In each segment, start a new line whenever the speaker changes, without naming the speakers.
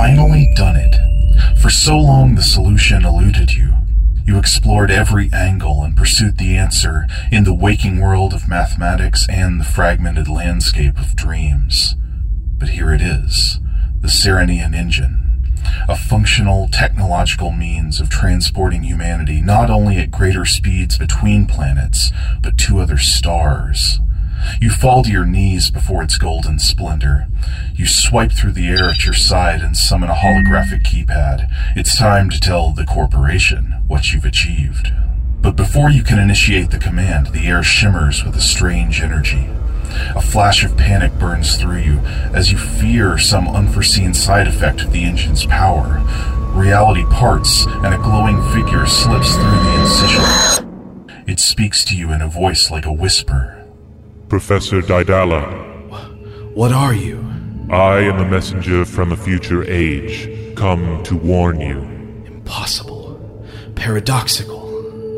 finally done it. For so long, the solution eluded you. You explored every angle and pursued the answer in the waking world of mathematics and the fragmented landscape of dreams. But here it is the Serenian engine, a functional technological means of transporting humanity not only at greater speeds between planets, but to other stars. You fall to your knees before its golden splendor. You swipe through the air at your side and summon a holographic keypad. It's time to tell the corporation what you've achieved. But before you can initiate the command, the air shimmers with a strange energy. A flash of panic burns through you as you fear some unforeseen side effect of the engine's power. Reality parts and a glowing figure slips through the incision. It speaks to you in a voice like a whisper.
Professor Daedala.
What are you?
I am a messenger from a future age, come to warn you.
Impossible. Paradoxical.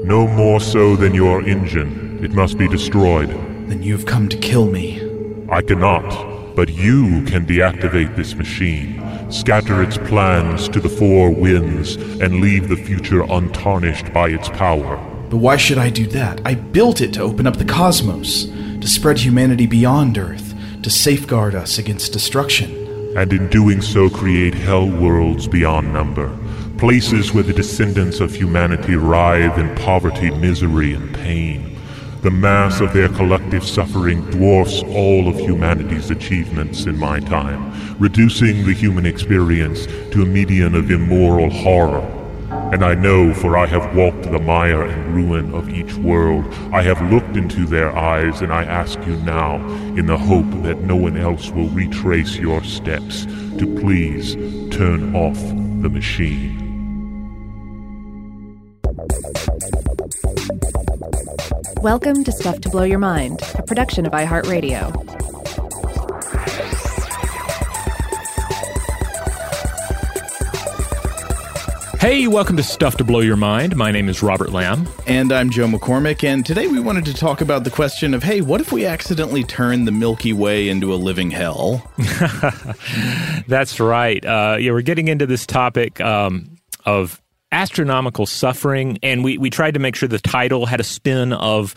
No more so than your engine. It must be destroyed.
Then you've come to kill me.
I cannot, but you can deactivate this machine, scatter its plans to the four winds, and leave the future untarnished by its power.
But why should I do that? I built it to open up the cosmos to spread humanity beyond Earth, to safeguard us against destruction.
And in doing so, create hell worlds beyond number, places where the descendants of humanity writhe in poverty, misery, and pain. The mass of their collective suffering dwarfs all of humanity's achievements in my time, reducing the human experience to a median of immoral horror and I know, for I have walked the mire and ruin of each world. I have looked into their eyes, and I ask you now, in the hope that no one else will retrace your steps, to please turn off the machine.
Welcome to Stuff to Blow Your Mind, a production of iHeartRadio.
Hey, welcome to Stuff to Blow Your Mind. My name is Robert Lamb.
And I'm Joe McCormick. And today we wanted to talk about the question of hey, what if we accidentally turn the Milky Way into a living hell?
That's right. Uh, yeah, we're getting into this topic um, of astronomical suffering. And we, we tried to make sure the title had a spin of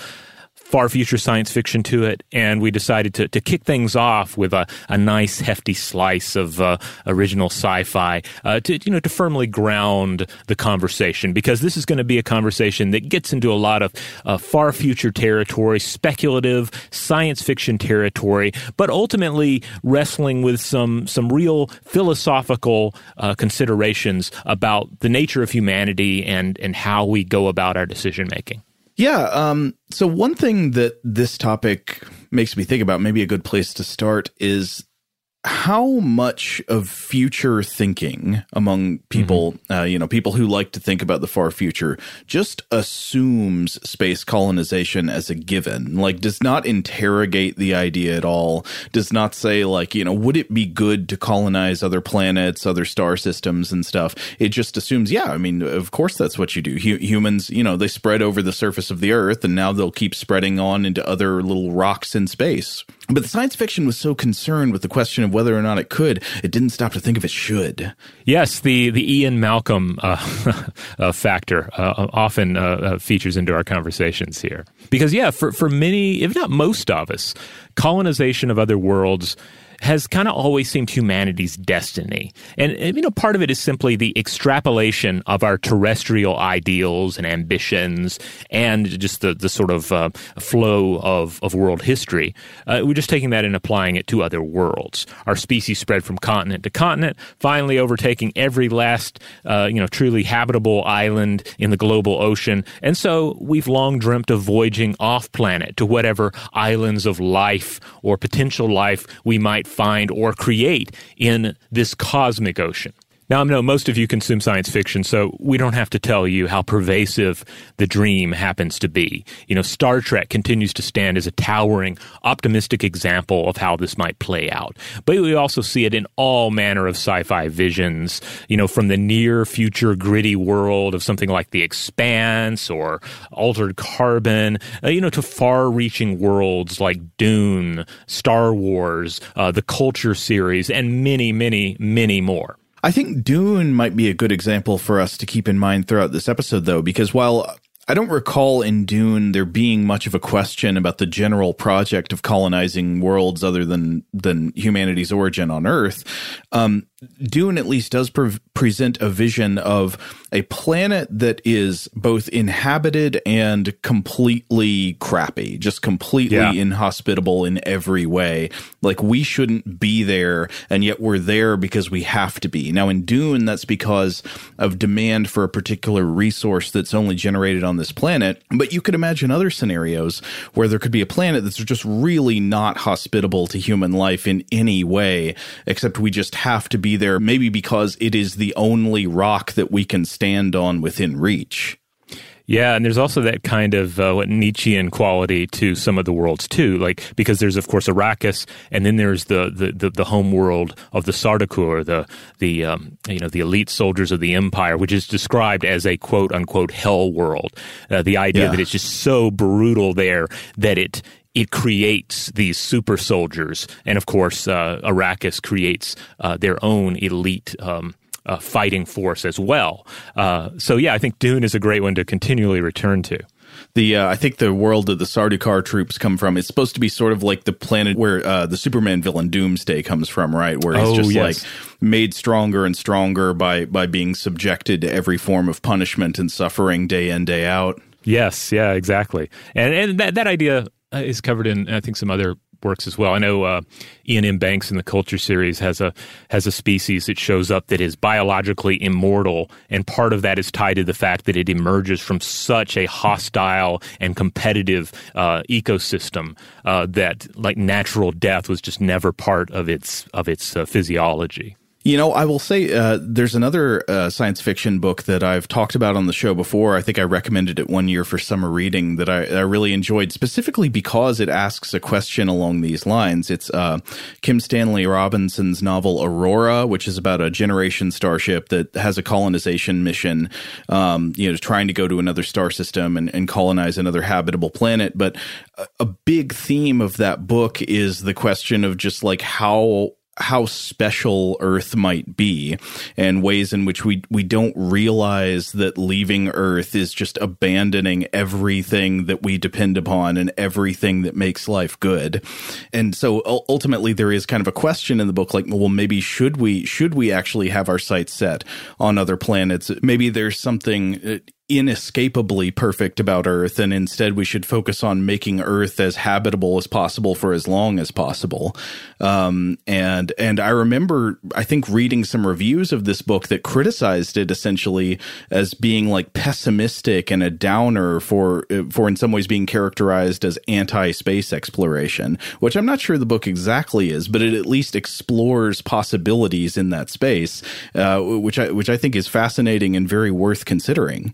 far future science fiction to it, and we decided to, to kick things off with a, a nice hefty slice of uh, original sci-fi uh, to you know to firmly ground the conversation because this is going to be a conversation that gets into a lot of uh, far future territory, speculative science fiction territory, but ultimately wrestling with some some real philosophical uh, considerations about the nature of humanity and and how we go about our decision making.
Yeah. Um, so one thing that this topic makes me think about, maybe a good place to start, is how much of future thinking among people, mm-hmm. uh, you know, people who like to think about the far future, just assumes space colonization as a given, like does not interrogate the idea at all, does not say, like, you know, would it be good to colonize other planets, other star systems and stuff? It just assumes, yeah, I mean, of course that's what you do. H- humans, you know, they spread over the surface of the Earth and now they'll keep spreading on into other little rocks in space. But the science fiction was so concerned with the question of whether or not it could, it didn't stop to think of it should.
Yes, the the Ian Malcolm uh, uh, factor uh, often uh, uh, features into our conversations here because yeah, for for many, if not most of us, colonization of other worlds has kind of always seemed humanity's destiny. And, you know, part of it is simply the extrapolation of our terrestrial ideals and ambitions and just the, the sort of uh, flow of, of world history. Uh, we're just taking that and applying it to other worlds. Our species spread from continent to continent, finally overtaking every last, uh, you know, truly habitable island in the global ocean. And so we've long dreamt of voyaging off planet to whatever islands of life or potential life we might find or create in this cosmic ocean. Now, I know most of you consume science fiction, so we don't have to tell you how pervasive the dream happens to be. You know, Star Trek continues to stand as a towering, optimistic example of how this might play out. But we also see it in all manner of sci fi visions, you know, from the near future gritty world of something like The Expanse or Altered Carbon, uh, you know, to far reaching worlds like Dune, Star Wars, uh, the Culture series, and many, many, many more.
I think Dune might be a good example for us to keep in mind throughout this episode, though, because while I don't recall in Dune there being much of a question about the general project of colonizing worlds other than than humanity's origin on Earth. Um, Dune at least does pre- present a vision of a planet that is both inhabited and completely crappy, just completely yeah. inhospitable in every way. Like we shouldn't be there, and yet we're there because we have to be. Now, in Dune, that's because of demand for a particular resource that's only generated on this planet. But you could imagine other scenarios where there could be a planet that's just really not hospitable to human life in any way, except we just have to be there, maybe because it is the only rock that we can stand on within reach.
Yeah, and there's also that kind of uh, what Nietzschean quality to some of the worlds too, like because there's of course Arrakis, and then there's the the, the, the home world of the Sardaukar, the the um, you know the elite soldiers of the Empire, which is described as a quote unquote hell world. Uh, the idea yeah. that it's just so brutal there that it it creates these super soldiers, and of course, uh, Arrakis creates uh, their own elite. Um, uh, fighting force as well. Uh, so yeah, I think Dune is a great one to continually return to.
The uh, I think the world that the Sardaukar troops come from is supposed to be sort of like the planet where uh, the Superman villain Doomsday comes from, right? Where he's oh, just yes. like made stronger and stronger by by being subjected to every form of punishment and suffering day in day out.
Yes, yeah, exactly. And and that that idea uh, is covered in I think some other works as well. I know uh, Iain M. Banks in the Culture series has a has a species that shows up that is biologically immortal, and part of that is tied to the fact that it emerges from such a hostile and competitive uh, ecosystem uh, that like natural death was just never part of its of its uh, physiology.
You know, I will say uh, there's another uh, science fiction book that I've talked about on the show before. I think I recommended it one year for summer reading that I, I really enjoyed, specifically because it asks a question along these lines. It's uh, Kim Stanley Robinson's novel Aurora, which is about a generation starship that has a colonization mission, um, you know, trying to go to another star system and, and colonize another habitable planet. But a, a big theme of that book is the question of just like how how special Earth might be and ways in which we we don't realize that leaving Earth is just abandoning everything that we depend upon and everything that makes life good. And so ultimately there is kind of a question in the book like well maybe should we should we actually have our sights set on other planets? Maybe there's something uh, inescapably perfect about Earth, and instead we should focus on making Earth as habitable as possible for as long as possible. Um, and and I remember I think reading some reviews of this book that criticized it essentially as being like pessimistic and a downer for for in some ways being characterized as anti space exploration, which I'm not sure the book exactly is, but it at least explores possibilities in that space, uh, which I which I think is fascinating and very worth considering.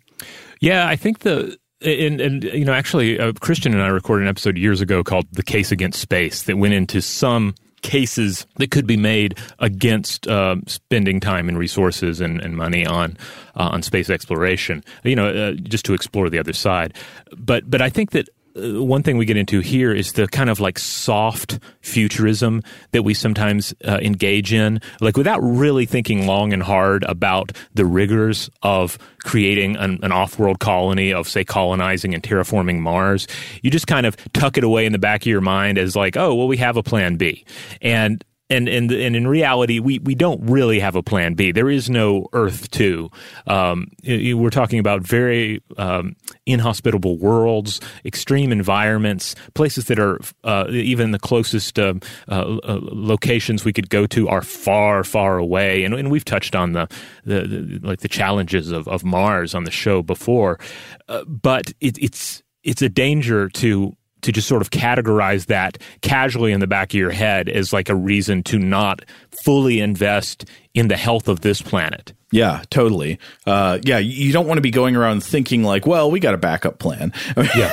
Yeah, I think the and, and you know actually uh, Christian and I recorded an episode years ago called "The Case Against Space" that went into some cases that could be made against uh, spending time and resources and, and money on uh, on space exploration. You know, uh, just to explore the other side. But but I think that one thing we get into here is the kind of like soft futurism that we sometimes uh, engage in, like without really thinking long and hard about the rigors of creating an, an off world colony, of say colonizing and terraforming Mars. You just kind of tuck it away in the back of your mind as like, oh, well, we have a plan B. And and and and in reality, we we don't really have a plan B. There is no Earth two. Um, we're talking about very um, inhospitable worlds, extreme environments, places that are uh, even the closest uh, uh, locations we could go to are far, far away. And, and we've touched on the, the, the, like the challenges of, of Mars on the show before, uh, but it, it's it's a danger to to just sort of categorize that casually in the back of your head as like a reason to not fully invest in the health of this planet.
Yeah, totally. Uh, yeah, you don't want to be going around thinking like, well, we got a backup plan.
Yeah.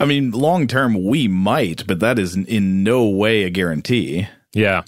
I mean, long term, we might, but that is in no way a guarantee.
Yeah.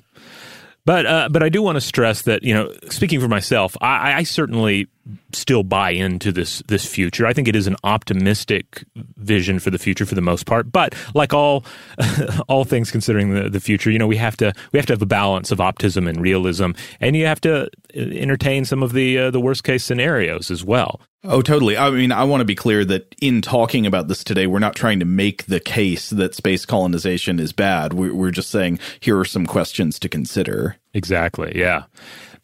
But uh, but I do want to stress that you know, speaking for myself, I, I certainly still buy into this this future. I think it is an optimistic vision for the future for the most part. But like all all things considering the, the future, you know, we have to we have to have a balance of optimism and realism, and you have to entertain some of the uh, the worst case scenarios as well.
Oh, totally. I mean, I want to be clear that in talking about this today, we're not trying to make the case that space colonization is bad. We're, just saying here are some questions to consider.
Exactly. Yeah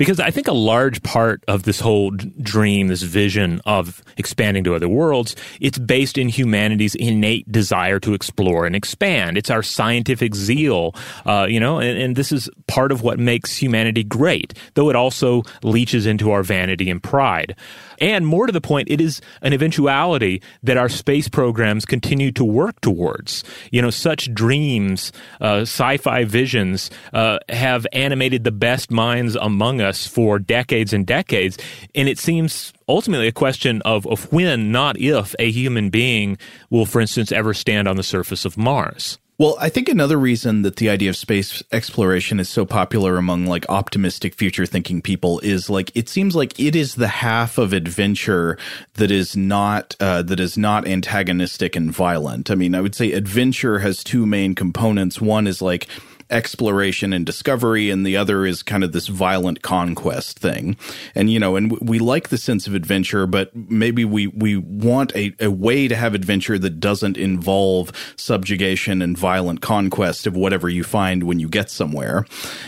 because I think a large part of this whole dream, this vision of expanding to other worlds, it's based in humanity's innate desire to explore and expand. It's our scientific zeal, uh, you know, and, and this is part of what makes humanity great, though it also leaches into our vanity and pride. And more to the point, it is an eventuality that our space programs continue to work towards. You know, such dreams, uh, sci fi visions uh, have animated the best minds among us for decades and decades. And it seems ultimately a question of, of when, not if, a human being will, for instance, ever stand on the surface of Mars.
Well, I think another reason that the idea of space exploration is so popular among like optimistic future thinking people is like it seems like it is the half of adventure that is not uh, that is not antagonistic and violent. I mean, I would say adventure has two main components. One is like exploration and discovery, and the other is kind of this violent conquest thing. And you know, and we like the sense of adventure, but maybe we we want a, a way to have adventure that doesn't involve subjugation and violent conquest of whatever you find when you get somewhere.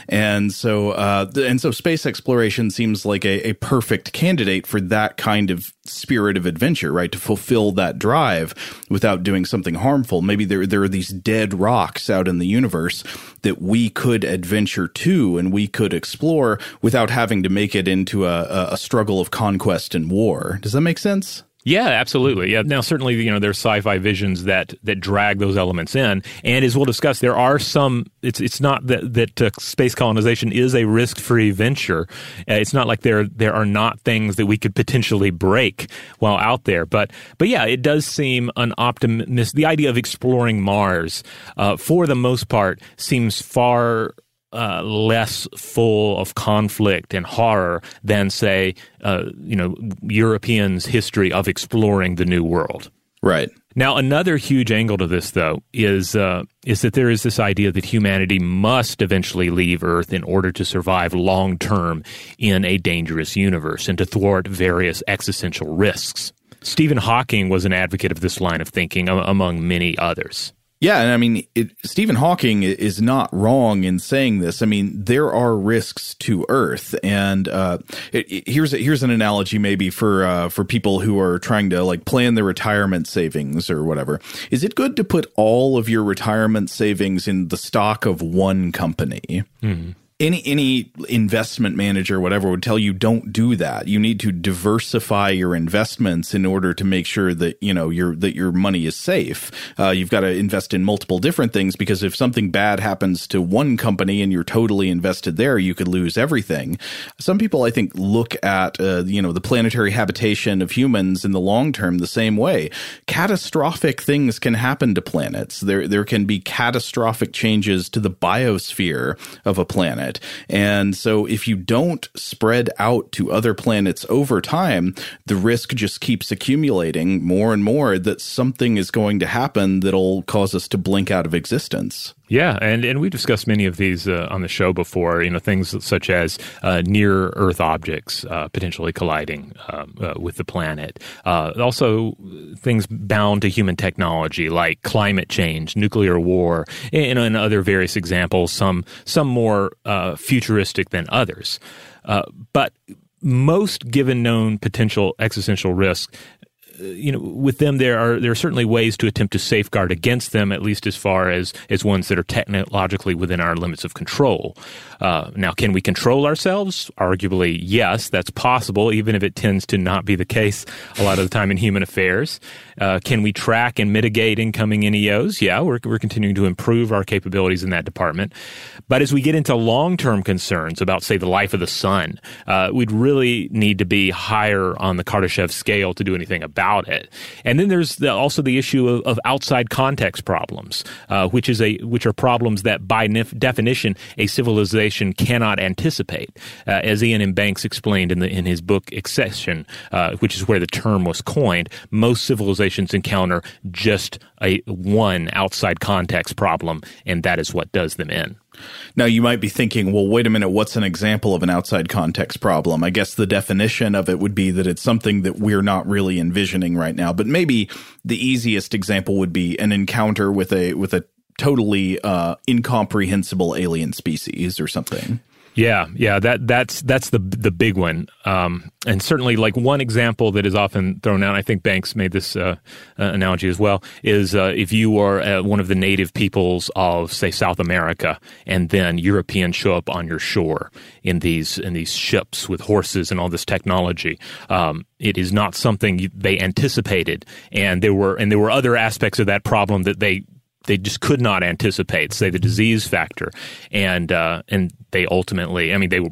And so, uh, and so, space exploration seems like a, a perfect candidate for that kind of spirit of adventure, right? To fulfill that drive without doing something harmful. Maybe there there are these dead rocks out in the universe that we could adventure to and we could explore without having to make it into a, a struggle of conquest and war. Does that make sense?
Yeah, absolutely. Yeah. Now, certainly, you know, there's sci-fi visions that that drag those elements in, and as we'll discuss, there are some. It's it's not that that uh, space colonization is a risk-free venture. Uh, it's not like there there are not things that we could potentially break while out there. But but yeah, it does seem an optimist. The idea of exploring Mars, uh, for the most part, seems far uh, less full of conflict and horror than, say, uh, you know, Europeans' history of exploring the New World.
Right.
Now, another huge angle to this, though, is uh, is that there is this idea that humanity must eventually leave Earth in order to survive long term in a dangerous universe and to thwart various existential risks. Stephen Hawking was an advocate of this line of thinking, among many others.
Yeah, and I mean, it, Stephen Hawking is not wrong in saying this. I mean, there are risks to Earth, and uh, it, it, here's a, here's an analogy maybe for uh, for people who are trying to like plan their retirement savings or whatever. Is it good to put all of your retirement savings in the stock of one company? Mm-hmm any any investment manager whatever would tell you don't do that. You need to diversify your investments in order to make sure that you know your that your money is safe. Uh, you've got to invest in multiple different things because if something bad happens to one company and you're totally invested there you could lose everything. Some people i think look at uh, you know the planetary habitation of humans in the long term the same way. Catastrophic things can happen to planets. There there can be catastrophic changes to the biosphere of a planet planet. And so if you don't spread out to other planets over time, the risk just keeps accumulating more and more that something is going to happen that'll cause us to blink out of existence.
Yeah, and, and we've discussed many of these uh, on the show before. You know, things such as uh, near Earth objects uh, potentially colliding um, uh, with the planet. Uh, also, things bound to human technology like climate change, nuclear war, and, and other various examples. Some some more uh, futuristic than others. but most given known potential existential risks you know, with them, there are there are certainly ways to attempt to safeguard against them, at least as far as as ones that are technologically within our limits of control. Uh, now, can we control ourselves? Arguably, yes, that's possible, even if it tends to not be the case a lot of the time in human affairs. Uh, can we track and mitigate incoming NEOs? Yeah, we're we're continuing to improve our capabilities in that department. But as we get into long term concerns about, say, the life of the sun, uh, we'd really need to be higher on the Kardashev scale to do anything about about it. And then there's the, also the issue of, of, outside context problems, uh, which is a which are problems that by nef- definition a civilization cannot anticipate, uh, as Iain M. Banks explained in the in his book Excession, uh, which is where the term was coined. Most civilizations encounter just a one outside context problem, and that is what does them in.
Now, you might be thinking, well, wait a minute, what's an example of an outside context problem? I guess the definition of it would be that it's something that we're not really envisioning right now. But maybe the easiest example would be an encounter with a with a totally uh, incomprehensible alien species or something.
Yeah, yeah, that that's that's the the big one, um, and certainly like one example that is often thrown out. I think Banks made this uh, uh, analogy as well. Is uh, if you are uh, one of the native peoples of say South America, and then Europeans show up on your shore in these in these ships with horses and all this technology. Um, it is not something they anticipated, and there were and there were other aspects of that problem that they they just could not anticipate, say the disease factor, and uh, and they ultimately, I mean, they.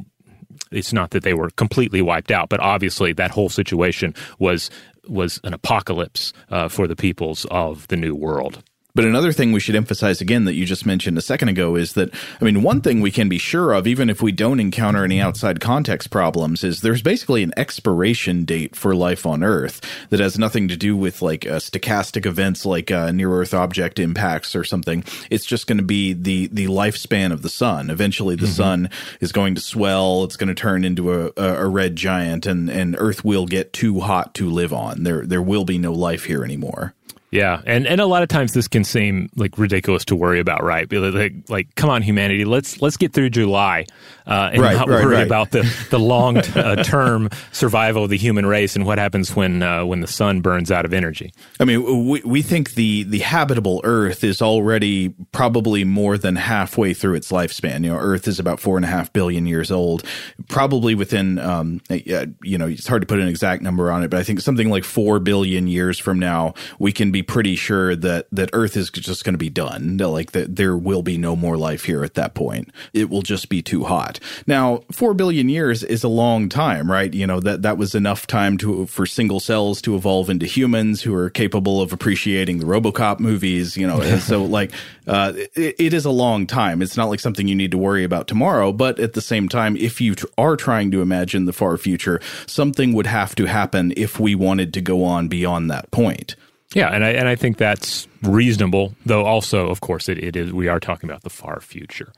It's not that they were completely wiped out, but obviously that whole situation was was an apocalypse uh, for the peoples of the New World.
But another thing we should emphasize again that you just mentioned a second ago is that, I mean, one thing we can be sure of, even if we don't encounter any outside context problems, is there's basically an expiration date for life on Earth that has nothing to do with like uh, stochastic events like uh, near Earth object impacts or something. It's just going to be the, the lifespan of the sun. Eventually, the mm-hmm. sun is going to swell. It's going to turn into a, a, a red giant and, and Earth will get too hot to live on. There, there will be no life here anymore.
Yeah, and and a lot of times this can seem like ridiculous to worry about, right? Like, like come on, humanity, let's let's get through July uh, and right, not right, worry right. about the the long uh, term survival of the human race and what happens when uh, when the sun burns out of energy.
I mean, we we think the the habitable Earth is already probably more than halfway through its lifespan. You know, Earth is about four and a half billion years old. Probably within, um, you know, it's hard to put an exact number on it, but I think something like four billion years from now, we can be be pretty sure that that Earth is just going to be done. Like that there will be no more life here at that point. It will just be too hot. Now, four billion years is a long time, right? You know that that was enough time to for single cells to evolve into humans who are capable of appreciating the RoboCop movies. You know, so like uh, it, it is a long time. It's not like something you need to worry about tomorrow. But at the same time, if you t- are trying to imagine the far future, something would have to happen if we wanted to go on beyond that point.
Yeah, and I and I think that's reasonable, though. Also, of course, it, it is. We are talking about the far future.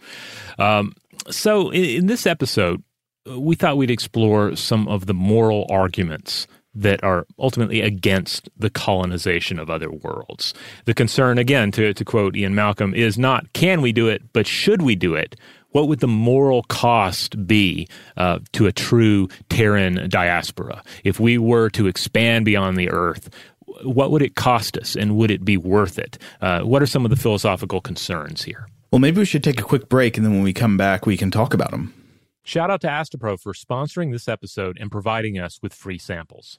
Um, so, in, in this episode, we thought we'd explore some of the moral arguments that are ultimately against the colonization of other worlds. The concern, again, to, to quote Ian Malcolm, is not can we do it, but should we do it? What would the moral cost be uh, to a true Terran diaspora if we were to expand beyond the Earth? What would it cost us, and would it be worth it? Uh, what are some of the philosophical concerns here?
Well, maybe we should take a quick break, and then when we come back, we can talk about them.
Shout out to Astepro for sponsoring this episode and providing us with free samples.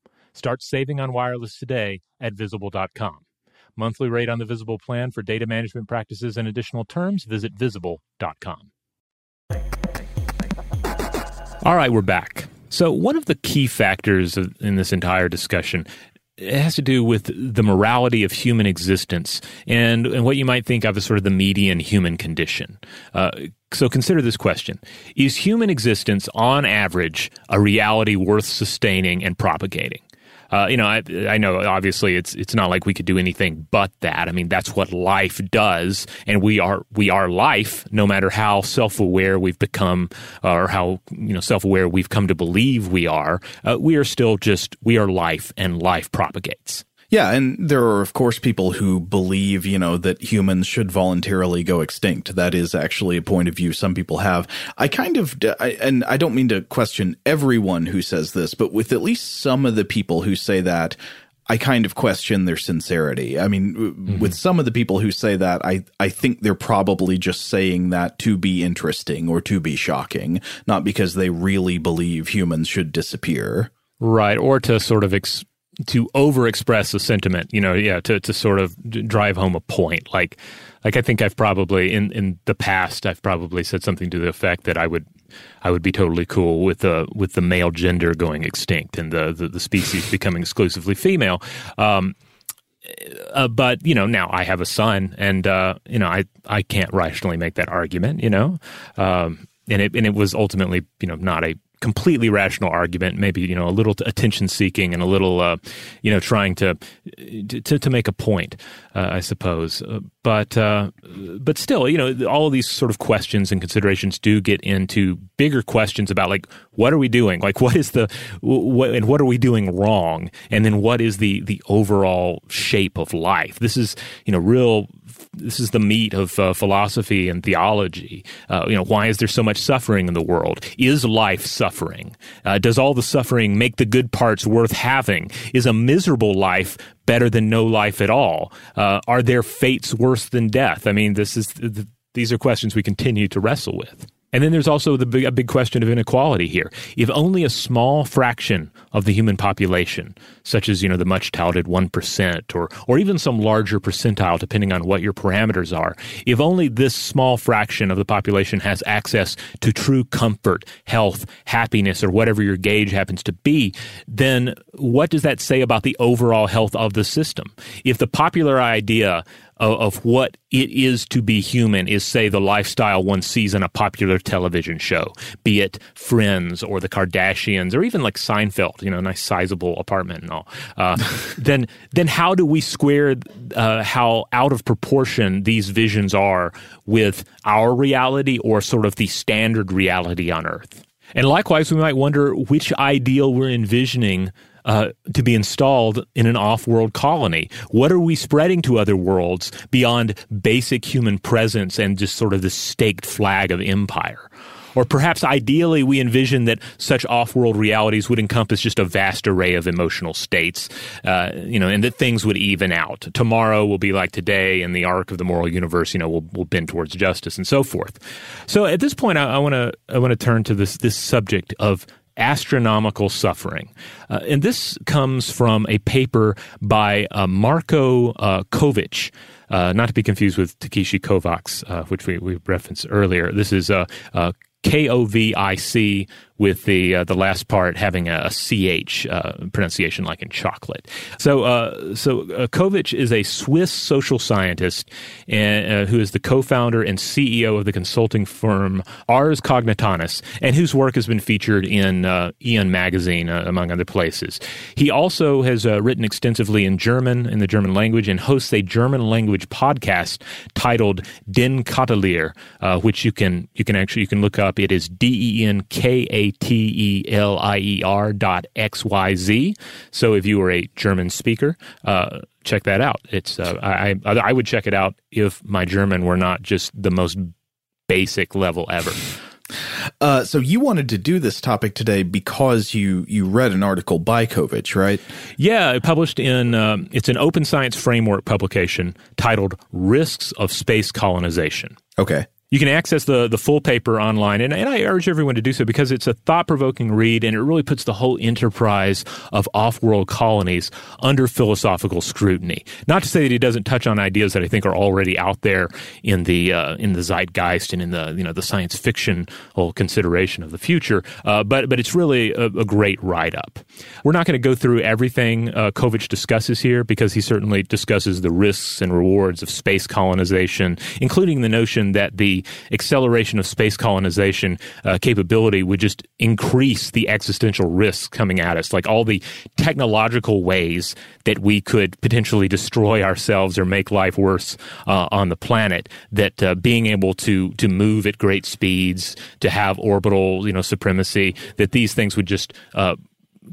Start saving on wireless today at visible.com. Monthly rate on the Visible plan for data management practices and additional terms, visit visible.com. All right, we're back. So, one of the key factors in this entire discussion it has to do with the morality of human existence and, and what you might think of as sort of the median human condition. Uh, so consider this question Is human existence, on average, a reality worth sustaining and propagating? Uh, you know, I, I know obviously it's it's not like we could do anything but that. I mean, that's what life does, and we are we are life, no matter how self aware we've become or how you know self aware we've come to believe we are. Uh, we are still just we are life, and life propagates.
Yeah, and there are of course people who believe, you know, that humans should voluntarily go extinct. That is actually a point of view some people have. I kind of I, and I don't mean to question everyone who says this, but with at least some of the people who say that I kind of question their sincerity. I mean, mm-hmm. with some of the people who say that, I, I think they're probably just saying that to be interesting or to be shocking, not because they really believe humans should disappear.
Right. Or to sort of ex- to overexpress a sentiment, you know, yeah, to, to sort of drive home a point. Like, like I think I've probably in, in the past I've probably said something to the effect that I would I would be totally cool with the with the male gender going extinct and the the, the species becoming exclusively female. Um, uh, but you know now I have a son, and uh, you know I I can't rationally make that argument. You know, um, and it and it was ultimately you know not a completely rational argument, maybe you know a little attention seeking and a little uh, you know trying to to, to make a point, uh, I suppose. Uh, but uh, but still, you know, all these sort of questions and considerations do get into bigger questions about like what are we doing, like what is the what and what are we doing wrong, and then what is the the overall shape of life. This is you know real this is the meat of uh, philosophy and theology. Uh, you know, why is there so much suffering in the world? Is life suffering? Uh, does all the suffering make the good parts worth having? Is a miserable life better than no life at all? Uh, are their fates worse than death? I mean, this is these are questions we continue to wrestle with. And then there's also the big, a big question of inequality here. If only a small fraction of the human population, such as you know the much touted one percent, or or even some larger percentile, depending on what your parameters are, if only this small fraction of the population has access to true comfort, health, happiness, or whatever your gauge happens to be, then what does that say about the overall health of the system? If the popular idea of, of, what it is to be human is, say, the lifestyle one sees in a popular television show, be it Friends or the Kardashians or even like Seinfeld, you know, nice sizable apartment and all. Uh, then, then how do we square uh, how out of proportion these visions are with our reality or sort of the standard reality on Earth? And likewise, we might wonder which ideal we're envisioning uh, to be installed in an off world colony? What are we spreading to other worlds beyond basic human presence and just sort of the staked flag of empire? Or perhaps ideally, we envision that such off world realities would encompass just a vast array of emotional states, uh, you know, and that things would even out. Tomorrow will be like today, and the arc of the moral universe, you know, will, will bend towards justice and so forth. So at this point, I want to I want to turn to this this subject of astronomical suffering. Uh, and this comes from a paper by uh, Marko uh, Kovic. Uh, not to be confused with Takeshi Kovacs, uh, which we, we referenced earlier. This is uh, K O V I C with the uh, the last part having a, ch uh, pronunciation like in chocolate. So uh, so uh, Kovic is a Swiss social scientist and, uh, who is the co-founder and CEO of the consulting firm Ars Cognitionis, and whose work has been featured in uh, Aeon magazine among other places. He also has written extensively in German in the German language and hosts a German language podcast titled Denkatelier, which you can you can actually you can look up. It is D E N K A T E L I E R dot X Y Z. So if you were a German speaker, uh, check that out. It's uh, I I would check it out if my German were not just the most basic level ever.
Uh, so you wanted to do this topic today because you you read an article by Kovic, right?
Yeah, it published in um, it's an open science framework publication titled "Risks of Space Colonization."
Okay.
You can access the, the full paper online, and, and I urge everyone to do so because it's a thought provoking read and it really puts the whole enterprise of off world colonies under philosophical scrutiny. Not to say that he doesn't touch on ideas that I think are already out there in the uh, in the zeitgeist and in the you know the science fiction consideration of the future, uh, but but it's really a, a great write up. We're not going to go through everything uh, Kovic discusses here because he certainly discusses the risks and rewards of space colonization, including the notion that the acceleration of space colonization uh, capability would just increase the existential risks coming at us, like all the technological ways that we could potentially destroy ourselves or make life worse uh, on the planet. That uh, being able to to move at great speeds, to have orbital you know supremacy, that these things would just uh,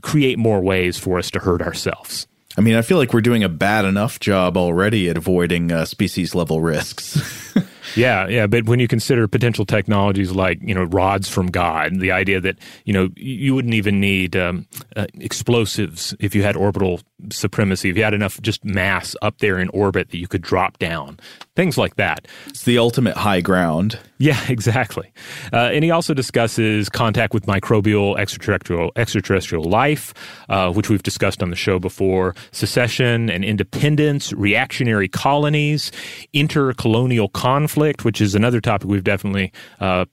create more ways for us to hurt ourselves.
I mean, I feel like we're doing a bad enough job already at avoiding uh, species level risks.
Yeah, yeah, but when you consider potential technologies like you know rods from God, the idea that you know you wouldn't even need um, uh, explosives if you had orbital supremacy, if you had enough just mass up there in orbit that you could drop down, things like that.
It's the ultimate high ground.
Yeah, exactly. Uh, and he also discusses contact with microbial extraterrestrial extraterrestrial life, uh, which we've discussed on the show before, secession and independence, reactionary colonies, intercolonial conflict, which is another topic we've definitely uh,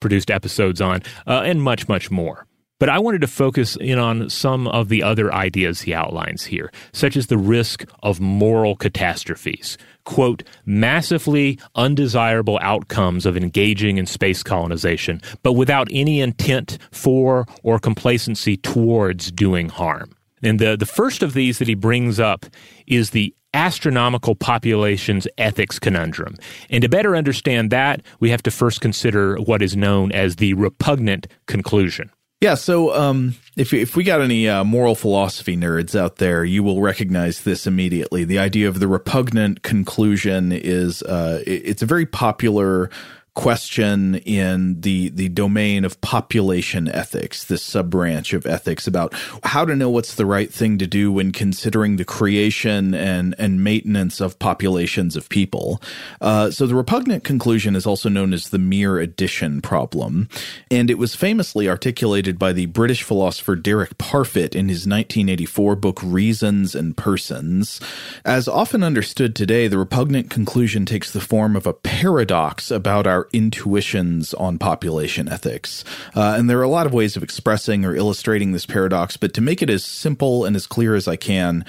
produced episodes on, uh, and much, much more. But I wanted to focus in on some of the other ideas he outlines here, such as the risk of moral catastrophes. Quote, massively undesirable outcomes of engaging in space colonization, but without any intent for or complacency towards doing harm. And the, the first of these that he brings up is the astronomical populations ethics conundrum. And to better understand that, we have to first consider what is known as the repugnant conclusion.
Yeah, so um, if if we got any uh, moral philosophy nerds out there, you will recognize this immediately. The idea of the repugnant conclusion is uh, it's a very popular question in the the domain of population ethics, this sub branch of ethics about how to know what's the right thing to do when considering the creation and and maintenance of populations of people. Uh, so the repugnant conclusion is also known as the mere addition problem, and it was famously articulated by the British philosopher Derek Parfit in his 1984 book Reasons and Persons. As often understood today, the repugnant conclusion takes the form of a paradox about our intuitions on population ethics. Uh, and there are a lot of ways of expressing or illustrating this paradox, but to make it as simple and as clear as I can,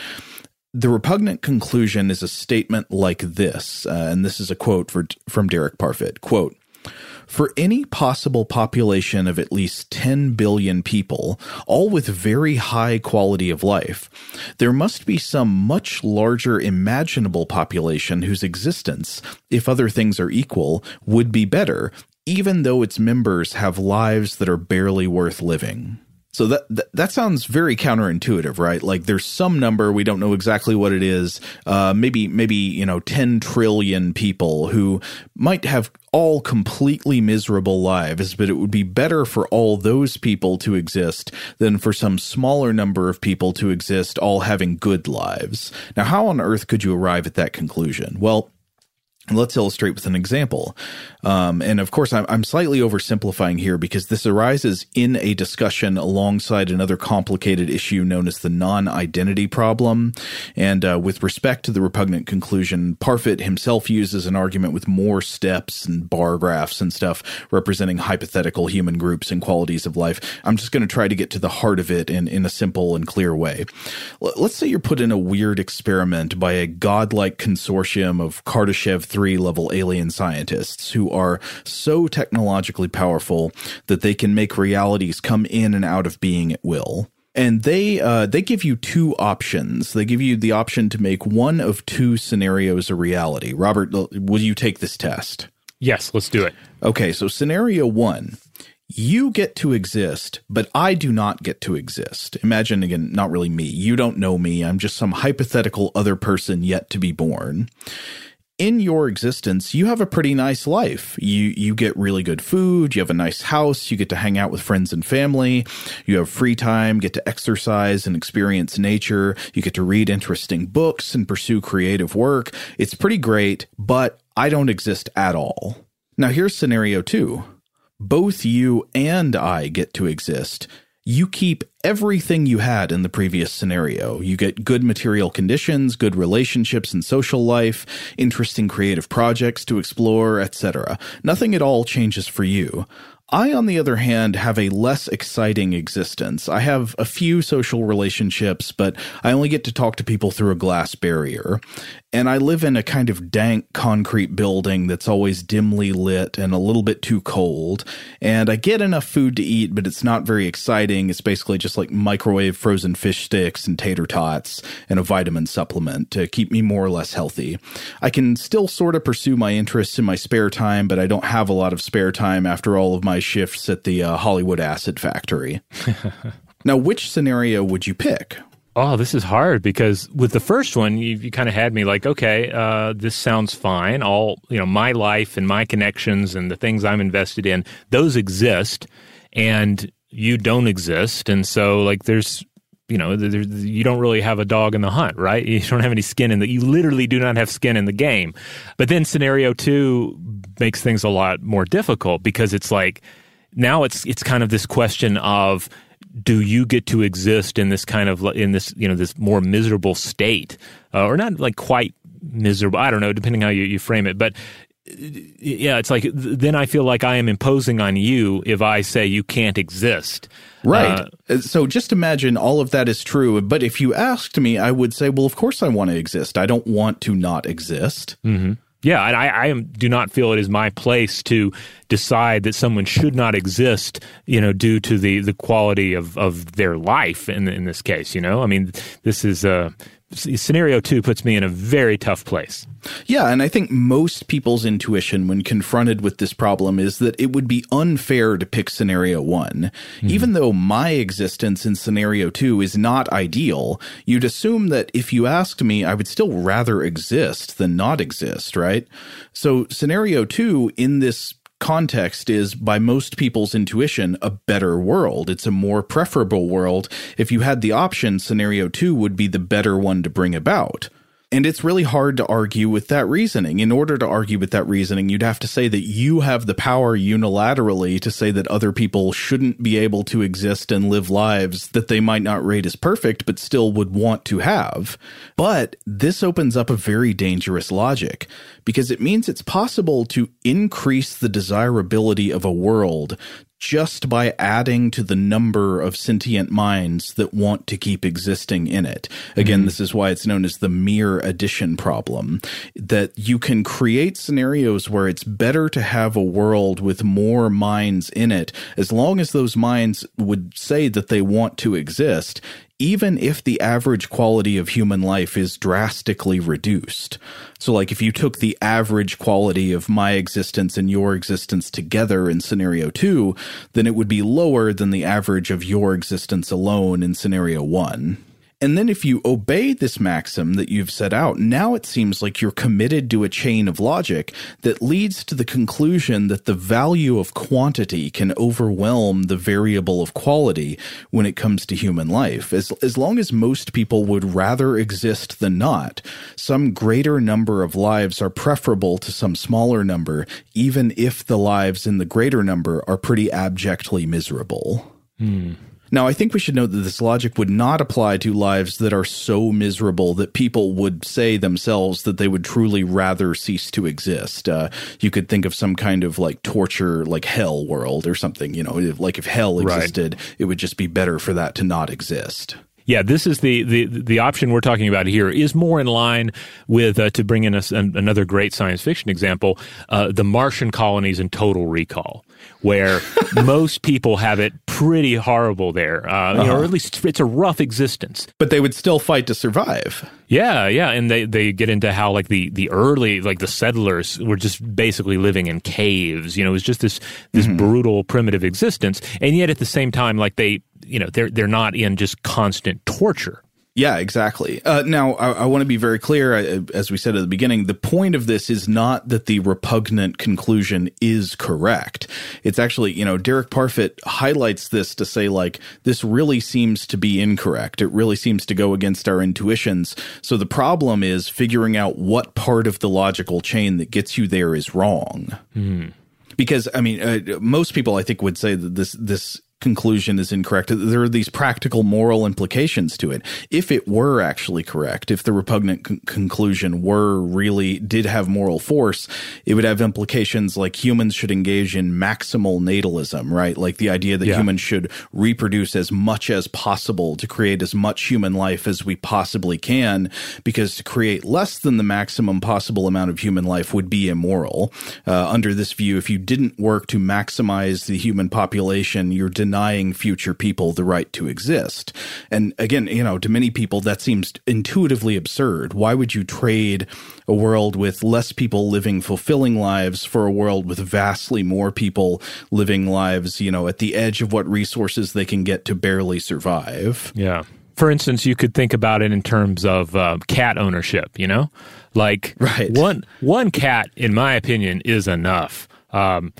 the repugnant conclusion is a statement like this, uh, and this is a quote for, from Derek Parfit. Quote, for any possible population of at least 10 billion people, all with very high quality of life, there must be some much larger imaginable population whose existence, if other things are equal, would be better, even though its members have lives that are barely worth living. So that, that, that sounds very counterintuitive, right? Like there's some number we don't know exactly what it is. Uh, maybe maybe you know 10 trillion people who might have all completely miserable lives, but it would be better for all those people to exist than for some smaller number of people to exist, all having good lives. Now, how on earth could you arrive at that conclusion? Well, Let's illustrate with an example. Um, and of course, I'm, I'm, slightly oversimplifying here because this arises in a discussion alongside another complicated issue known as the non identity problem. And uh, with respect to the repugnant conclusion, Parfit himself uses an argument with more steps and bar graphs and stuff representing hypothetical human groups and qualities of life. I'm just going to try to get to the heart of it in, in a simple and clear way. L- let's say you're put in a weird experiment by a godlike consortium of Kardashev 3 level alien scientists who are so technologically powerful that they can make realities come in and out of being at will and they uh, they give you two options. They give you the option to make one of two scenarios a reality. Robert, will you take this test?
Yes, let's do it.
Okay, so scenario one. You get to exist, but I do not get to exist. Imagine again, not really me. You don't know me. I'm just some hypothetical other person yet to be born in your existence, you have a pretty nice life. You you get really good food, you have a nice house, you get to hang out with friends and family, you have free time, get to exercise and experience nature, you get to read interesting books and pursue creative work. It's pretty great, but I don't exist at all. Now here's scenario 2. Both you and I get to exist you keep everything you had in the previous scenario. You get good material conditions, good relationships and social life, interesting creative projects to explore, etc. Nothing at all changes for you. I, on the other hand, have a less exciting existence. I have a few social relationships, but I only get to talk to people through a glass barrier. And I live in a kind of dank concrete building that's always dimly lit and a little bit too cold. And I get enough food to eat, but it's not very exciting. It's basically just like microwave frozen fish sticks and tater tots and a vitamin supplement to keep me more or less healthy. I can still sort of pursue my interests in my spare time, but I don't have a lot of spare time after all of my my shifts at the uh, Hollywood Acid Factory. now, which scenario would you pick?
Oh, this is hard because with the first one, you, you kind of had me like, okay, uh, this sounds fine. All you know, my life and my connections and the things I'm invested in, those exist, and you don't exist, and so like, there's you know, you don't really have a dog in the hunt, right? You don't have any skin in the, you literally do not have skin in the game. But then scenario two makes things a lot more difficult because it's like, now it's, it's kind of this question of, do you get to exist in this kind of, in this, you know, this more miserable state, uh, or not like quite miserable. I don't know, depending how you, you frame it. But yeah, it's like then I feel like I am imposing on you if I say you can't exist.
Right. Uh, uh, so just imagine all of that is true. But if you asked me, I would say, well, of course I want to exist. I don't want to not exist.
Mm-hmm. Yeah, and I, I am, do not feel it is my place to decide that someone should not exist, you know, due to the, the quality of, of their life in in this case. You know, I mean, this is uh, scenario two puts me in a very tough place.
Yeah, and I think most people's intuition when confronted with this problem is that it would be unfair to pick scenario one. Mm-hmm. Even though my existence in scenario two is not ideal, you'd assume that if you asked me, I would still rather exist than not exist, right? So scenario two in this context is, by most people's intuition, a better world. It's a more preferable world. If you had the option, scenario two would be the better one to bring about. And it's really hard to argue with that reasoning. In order to argue with that reasoning, you'd have to say that you have the power unilaterally to say that other people shouldn't be able to exist and live lives that they might not rate as perfect, but still would want to have. But this opens up a very dangerous logic because it means it's possible to increase the desirability of a world just by adding to the number of sentient minds that want to keep existing in it. Again, mm-hmm. this is why it's known as the mere addition problem. That you can create scenarios where it's better to have a world with more minds in it, as long as those minds would say that they want to exist, even if the average quality of human life is drastically reduced. So, like, if you took the average quality of my existence and your existence together in scenario two, then it would be lower than the average of your existence alone in scenario one. And then if you obey this maxim that you've set out, now it seems like you're committed to a chain of logic that leads to the conclusion that the value of quantity can overwhelm the variable of quality when it comes to human life. As, as long as most people would rather exist than not, some greater number of lives are preferable to some smaller number, even if the lives in the greater number are pretty abjectly miserable.
Hmm.
Now, I think we should note that this logic would not apply to lives that are so miserable that people would say themselves that they would truly rather cease to exist. Uh, you could think of some kind of like torture, like hell world or something, you know, like if hell existed, right. it would just be better for that to not exist.
Yeah, this is the, the the option we're talking about here is more in line with uh, to bring in a, another great science fiction example, uh, the Martian colonies in Total Recall, where most people have it pretty horrible there, uh, uh-huh. you know, or at least it's a rough existence.
But they would still fight to survive.
Yeah, yeah, and they they get into how like the the early like the settlers were just basically living in caves. You know, it was just this this mm-hmm. brutal primitive existence, and yet at the same time, like they you know they're they're not in just constant torture.
Yeah, exactly. Uh, now, I, I want to be very clear, uh, as we said at the beginning, the point of this is not that the repugnant conclusion is correct. It's actually, you know, Derek Parfit highlights this to say, like, this really seems to be incorrect. It really seems to go against our intuitions. So the problem is figuring out what part of the logical chain that gets you there is wrong.
Hmm.
Because I mean, uh, most people I think would say that this this conclusion is incorrect. There are these practical moral implications to it. If it were actually correct, if the repugnant con- conclusion were really did have moral force, it would have implications like humans should engage in maximal natalism, right? Like the idea that
Yeah.
humans should reproduce as much as possible to create as much human life as we possibly can, because to create less than the maximum possible amount of human life would be immoral. Uh, under this view, if you didn't work to maximize the human population, you're denying future people the right to exist. And again, you know, to many people, that seems intuitively absurd. Why would you trade a world with less people living fulfilling lives for a world with vastly more people living lives, you know, at the edge of what resources they can get to barely survive?
Yeah. For instance, you could think about it in terms of uh, cat ownership. You know, like
Right.
one one cat, in my opinion, is enough. Um,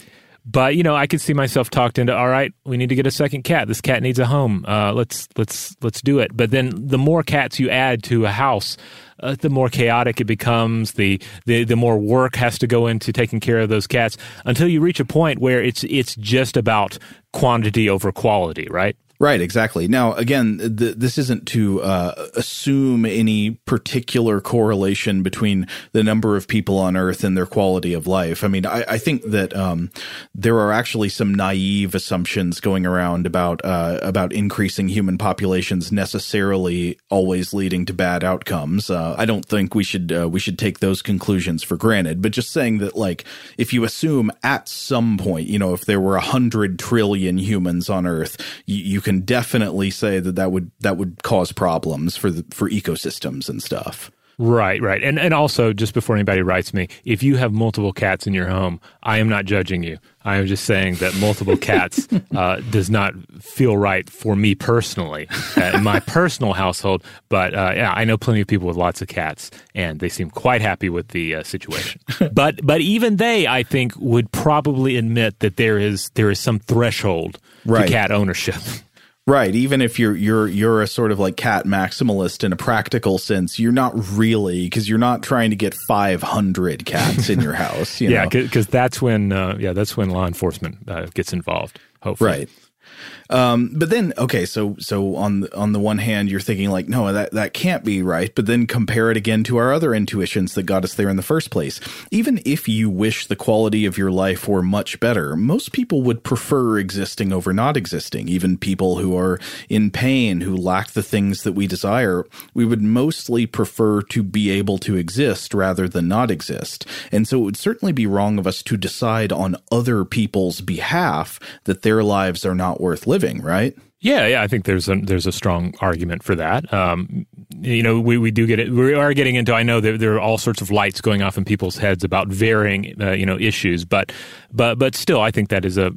but you know, I could see myself talked into. All right, we need to get a second cat. This cat needs a home. Uh, let's let's let's do it. But then the more cats you add to a house, uh, the more chaotic it becomes. The, the the more work has to go into taking care of those cats until you reach a point where it's it's just about quantity over quality, right?
Right, exactly. Now, again, th- this isn't to uh, assume any particular correlation between the number of people on Earth and their quality of life. I mean, I, I think that um, there are actually some naive assumptions going around about uh, about increasing human populations necessarily always leading to bad outcomes. Uh, I don't think we should uh, we should take those conclusions for granted. But just saying that, like, if you assume at some point, you know, if there were a hundred trillion humans on Earth, you, you can definitely say that that would that would cause problems for the for ecosystems and stuff.
Right, right. And and also just before anybody writes me, if you have multiple cats in your home, I am not judging you. I am just saying that multiple cats uh, does not feel right for me personally uh, in my personal household. But uh, yeah, I know plenty of people with lots of cats, and they seem quite happy with the uh, situation. but but even they, I think, would probably admit that there is there is some threshold
Right.
to cat ownership.
Right. Even if you're you're you're a sort of like cat maximalist in a practical sense, you're not really because you're not trying to get 500 cats in your house. You
yeah, because that's when uh, yeah that's when law enforcement uh, gets involved. Hopefully,
Right. Um, but then, okay, so so on the, on the one hand, you're thinking like, no, that that can't be right. But then compare it again to our other intuitions that got us there in the first place. Even if you wish the quality of your life were much better, most people would prefer existing over not existing. Even people who are in pain, who lack the things that we desire, we would mostly prefer to be able to exist rather than not exist. And so it would certainly be wrong of us to decide on other people's behalf that their lives are not worth living, right?
Yeah, yeah, I think there's a there's a strong argument for that. Um, you know, we, we do get it. We are getting into. I know that there are all sorts of lights going off in people's heads about varying, uh, you know, issues, but but but still, I think that is a,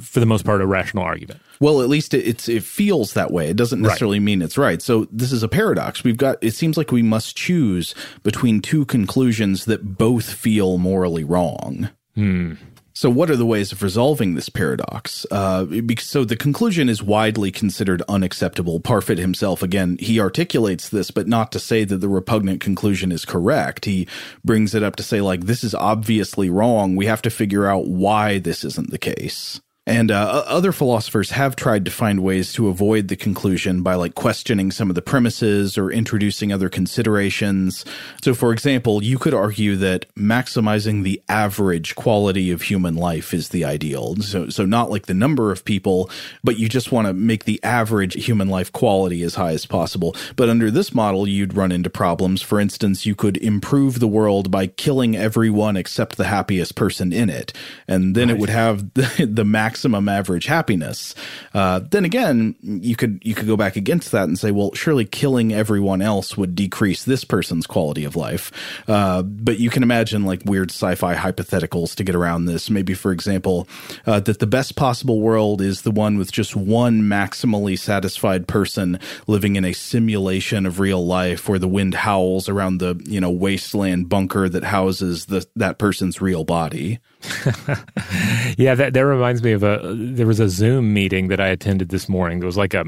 for the most part, a rational argument.
Well, at least it, it's it feels that way. It doesn't
Right.
necessarily mean it's right. So this is a paradox. We've got. It seems like we must choose between two conclusions that both feel morally wrong.
Hmm.
So, what are the ways of resolving this paradox? Uh, so, the conclusion is widely considered unacceptable. Parfit himself, again, he articulates this, but not to say that the repugnant conclusion is correct. He brings it up to say, like, this is obviously wrong. We have to figure out why this isn't the case. And uh, other philosophers have tried to find ways to avoid the conclusion by like questioning some of the premises or introducing other considerations. So, for example, you could argue that maximizing the average quality of human life is the ideal. So, so not like the number of people, but you just want to make the average human life quality as high as possible. But under this model, you'd run into problems. For instance, you could improve the world by killing everyone except the happiest person in it, and then it would have the, the maximum maximum average happiness. Uh, then again, you could you could go back against that and say, well, surely killing everyone else would decrease this person's quality of life. Uh, but you can imagine like weird sci-fi hypotheticals to get around this. Maybe, for example, uh, that the best possible world is the one with just one maximally satisfied person living in a simulation of real life, where the wind howls around the you know wasteland bunker that houses the that person's real body.
yeah, that that reminds me of a there was a Zoom meeting that I attended this morning. It was like a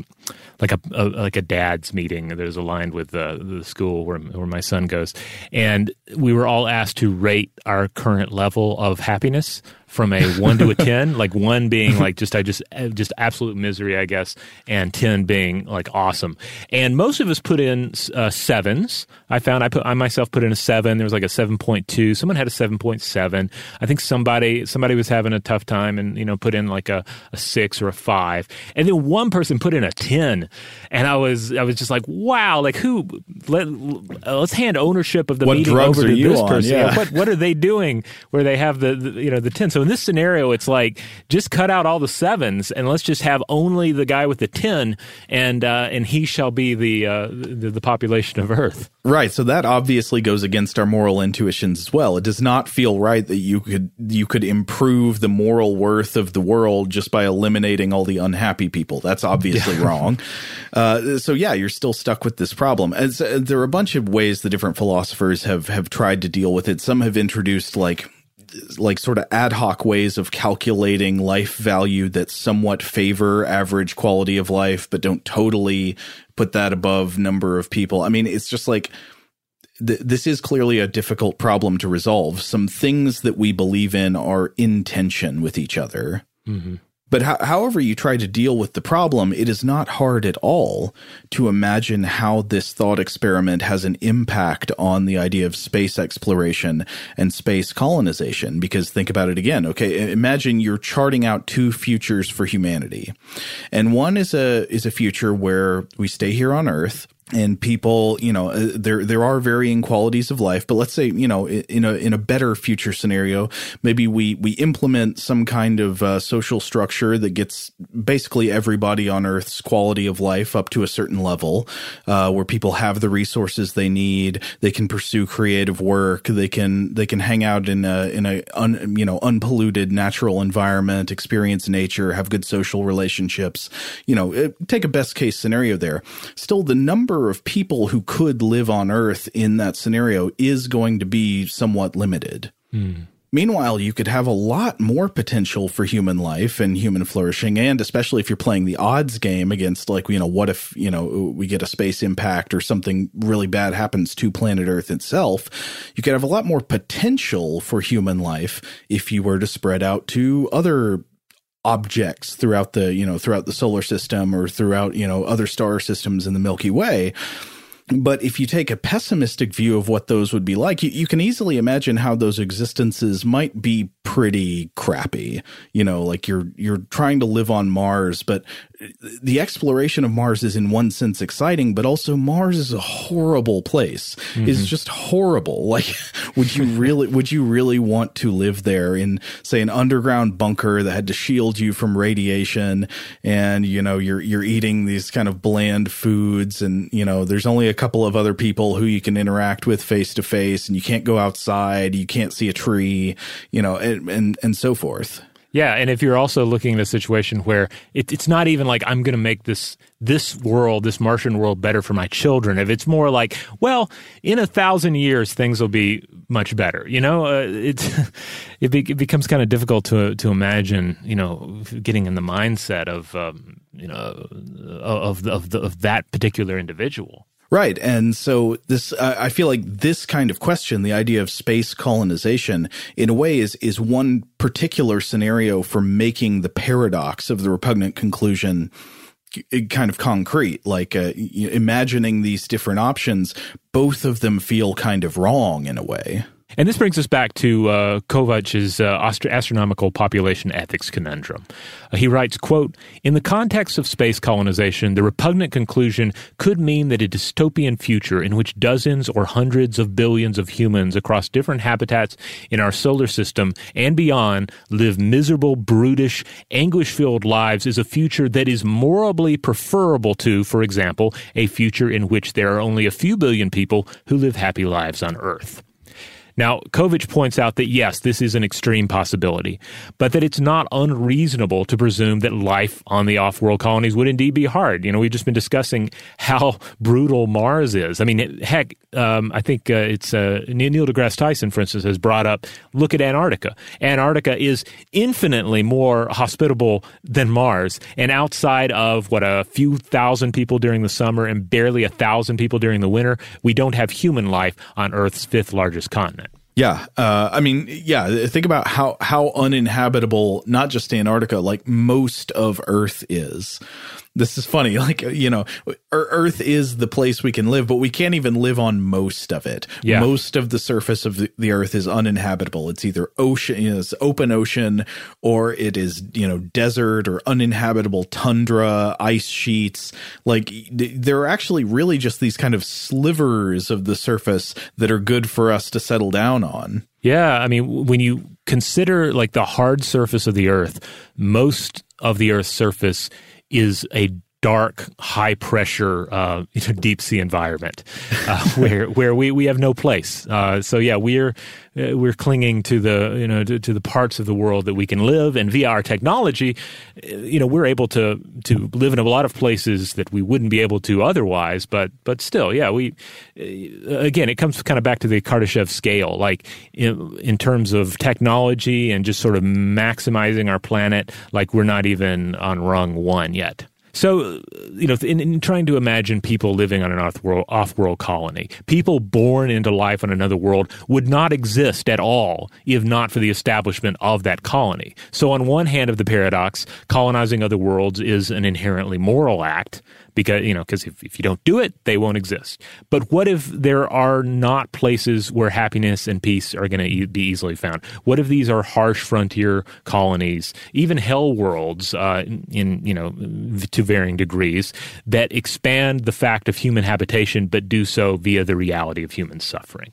like a, a like a dad's meeting that was aligned with the, the school where where my son goes, and we were all asked to rate our current level of happiness from a one to a ten, like one being like just I just just absolute misery, I guess, and ten being like awesome. And most of us put in uh, sevens. I found I put I myself put in a seven. There was like a seven point two. Someone had a seven point seven. I think somebody somebody was having a tough time and you know put in like a, a six or a five. And then one person put in a ten, and I was I was just like, wow, like who? Let let's hand ownership of the
what
meeting over to this
on?
person.
Yeah.
what what are they doing where they have the, the you know the ten? So in this scenario, it's like just cut out all the sevens and let's just have only the guy with the ten, and uh, and he shall be the, uh, the the population of Earth.
Right. So that obviously goes against our moral intuitions as well. It does not feel right that you could you could improve the moral worth of the world just by eliminating all the unhappy people. That's obviously yeah. wrong. Uh, so yeah, you're still stuck with this problem. As, uh, there are a bunch of ways the different philosophers have have tried to deal with it. Some have introduced like like sort of ad hoc ways of calculating life value that somewhat favor average quality of life, but don't totally put that above number of people. I mean, it's just like th- this is clearly a difficult problem to resolve. Some things that we believe in are in tension with each other. Mm-hmm. But ho- however you try to deal with the problem, it is not hard at all to imagine how this thought experiment has an impact on the idea of space exploration and space colonization. Because think about it again. Okay. Imagine you're charting out two futures for humanity. And one is a, is a future where we stay here on Earth and people, you know, uh, there there are varying qualities of life, but let's say, you know, in a in a better future scenario, maybe we we implement some kind of uh, social structure that gets basically everybody on Earth's quality of life up to a certain level, uh, where people have the resources they need, they can pursue creative work, they can they can hang out in a in a un, you know unpolluted natural environment, experience nature, have good social relationships. You know, take a best case scenario there. Still, the number number of people who could live on Earth in that scenario is going to be somewhat limited. Mm. Meanwhile, you could have a lot more potential for human life and human flourishing, and especially if you're playing the odds game against, like, you know, what if, you know, we get a space impact or something really bad happens to planet Earth itself? You could have a lot more potential for human life if you were to spread out to other objects throughout the you know throughout the solar system or throughout you know other star systems in the Milky Way but if you take a pessimistic view of what those would be like, you, you, can easily imagine how those existences might be pretty crappy. You know, like you're you're trying to live on Mars, but the exploration of Mars is in one sense exciting, but also Mars is a horrible place. Mm-hmm. It's just horrible. Like, would you really would you really want to live there in say an underground bunker that had to shield you from radiation and you know you're you're eating these kind of bland foods and you know there's only a couple of other people who you can interact with face to face and you can't go outside, you can't see a tree, you know, and and, and so forth.
Yeah, and if you're also looking at a situation where it, it's not even like I'm going to make this this world, this Martian world, better for my children. If it's more like, well, in a thousand years things will be much better. You know, uh, it it, be, it, becomes kind of difficult to to imagine. You know, getting in the mindset of um, you know of of, the, of that particular individual.
Right. And so this, uh, I feel like this kind of question, the idea of space colonization, in a way is, is one particular scenario for making the paradox of the repugnant conclusion kind of concrete like uh, imagining these different options both of them feel kind of wrong in a way
And this brings us back to uh, Kovic's uh, astronomical population ethics conundrum. Uh, he writes, quote, In the context of space colonization, the repugnant conclusion could mean that a dystopian future in which dozens or hundreds of billions of humans across different habitats in our solar system and beyond live miserable, brutish, anguish-filled lives is a future that is morally preferable to, for example, a future in which there are only a few billion people who live happy lives on Earth. Now, Kovic points out that yes, this is an extreme possibility, but that it's not unreasonable to presume that life on the off world colonies would indeed be hard. You know, we've just been discussing how brutal Mars is. I mean, heck, um, I think uh, it's uh, Neil deGrasse Tyson, for instance, has brought up look at Antarctica. Antarctica is infinitely more hospitable than Mars, and outside of what a few thousand people during the summer and barely a thousand people during the winter, we don't have human life on Earth's fifth largest continent.
Yeah, uh, I mean, yeah. Think about how how uninhabitable not just Antarctica, like most of Earth is this is funny. Like, you know, Earth is the place we can live, but we can't even live on most of it. Yeah. Most of the surface of the, Earth is uninhabitable. It's either ocean, you know, it's open ocean, or it is, you know, desert or uninhabitable tundra, ice sheets. Like, there are actually really just these kind of slivers of the surface that are good for us to settle down on.
Yeah. I mean, when you consider like the hard surface of the Earth, most of the Earth's surface is a dark, high pressure, uh, you know, deep sea environment uh, where where we, we have no place. Uh, so yeah, we're uh, we're clinging to the you know to, to, the parts of the world that we can live, and via our technology, uh, you know, we're able to to live in a lot of places that we wouldn't be able to otherwise. But but still, yeah, we uh, again, it comes kind of back to the Kardashev scale, like in, in terms of technology and just sort of maximizing our planet, like we're not even on rung one yet. So, uh, you know, in, in, trying to imagine people living on an off-world, off-world colony, people born into life on another world would not exist at all if not for the establishment of that colony. So, on one hand of the paradox, colonizing other worlds is an inherently moral act because you know because if, if you don't do it they won't exist. But what if there are not places where happiness and peace are going to e- be easily found? What if these are harsh frontier colonies even hell worlds uh, in, you know to varying degrees that expand the fact of human habitation but do so via the reality of human suffering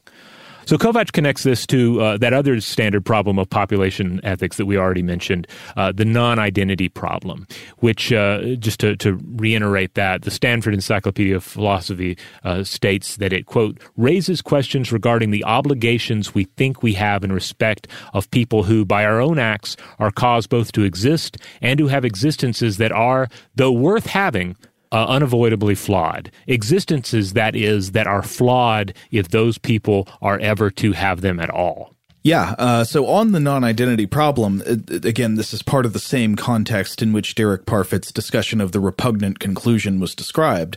so Kovic connects this to uh, that other standard problem of population ethics that we already mentioned, uh, the non-identity problem, which, uh, just to, to, reiterate that, the Stanford Encyclopedia of Philosophy uh, states that it, quote, raises questions regarding the obligations we think we have in respect of people who, by our own acts, are caused both to exist and who have existences that are, though worth having, uh, unavoidably flawed. Existences, that is, that are flawed if those people are ever to have them at all.
Yeah. Uh, so on the non-identity problem, again, this is part of the same context in which Derek Parfit's discussion of the repugnant conclusion was described.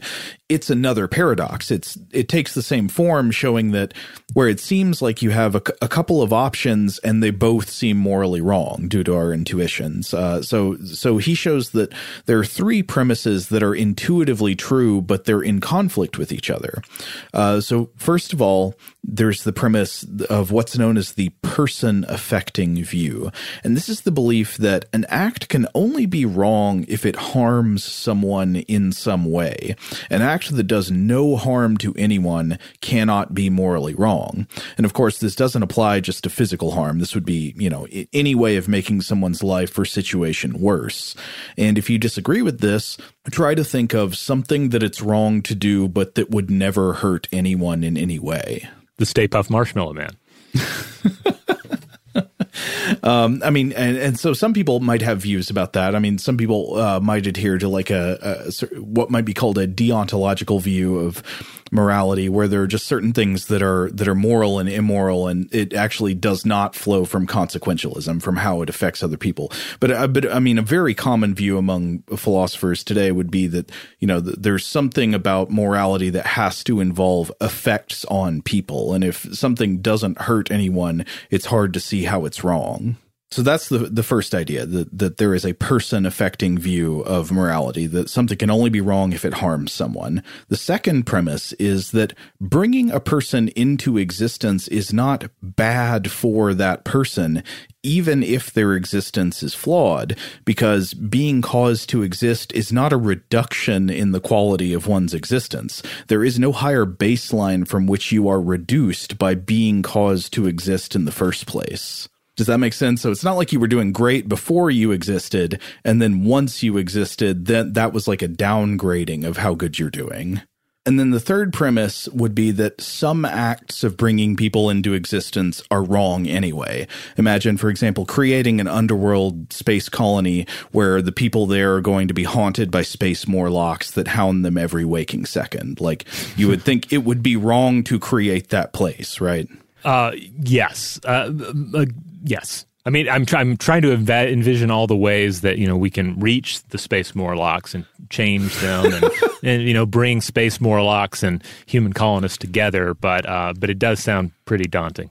It's another paradox. It's it takes the same form, showing that where it seems like you have a, a couple of options and they both seem morally wrong due to our intuitions. Uh, so so he shows that there are three premises that are intuitively true, but they're in conflict with each other. Uh, so first of all, there's the premise of what's known as the person affecting view. And this is the belief that an act can only be wrong if it harms someone in some way. An act that does no harm to anyone cannot be morally wrong. And of course, this doesn't apply just to physical harm. This would be, you know, any way of making someone's life or situation worse. And if you disagree with this, try to think of something that it's wrong to do, but that would never hurt anyone in any way.
The Stay Puft Marshmallow Man.
um, I mean, and, and so some people might have views about that. I mean, some people uh, might adhere to like a, a, what might be called a deontological view of morality where there are just certain things that are that are moral and immoral and it actually does not flow from consequentialism from how it affects other people. But uh, but I mean a very common view among philosophers today would be that you know th- there's something about morality that has to involve effects on people. And if something doesn't hurt anyone it's hard to see how it's wrong
So that's the the first idea that that there is a person affecting view of morality that something can only be wrong if it harms someone. The second premise is that bringing a person into existence is not bad for that person even if their existence is flawed because being caused to exist is not a reduction in the quality of one's existence. There is no higher baseline from which you are reduced by being caused to exist in the first place. Does that make sense? So it's not like you were doing great before you existed, and then once you existed, then that was like a downgrading of how good you're doing. And then the third premise would be that some acts of bringing people into existence are wrong anyway. Imagine, for example, creating an underworld space colony where the people there are going to be haunted by space Morlocks that hound them every waking second. Like, you would think it would be wrong to create that place, right?
Uh, yes. Uh, uh, yes. I mean, I'm, try- I'm trying to env- envision all the ways that you know we can reach the space Morlocks and change them, and, and you know bring space Morlocks and human colonists together. But uh, but it does sound pretty daunting.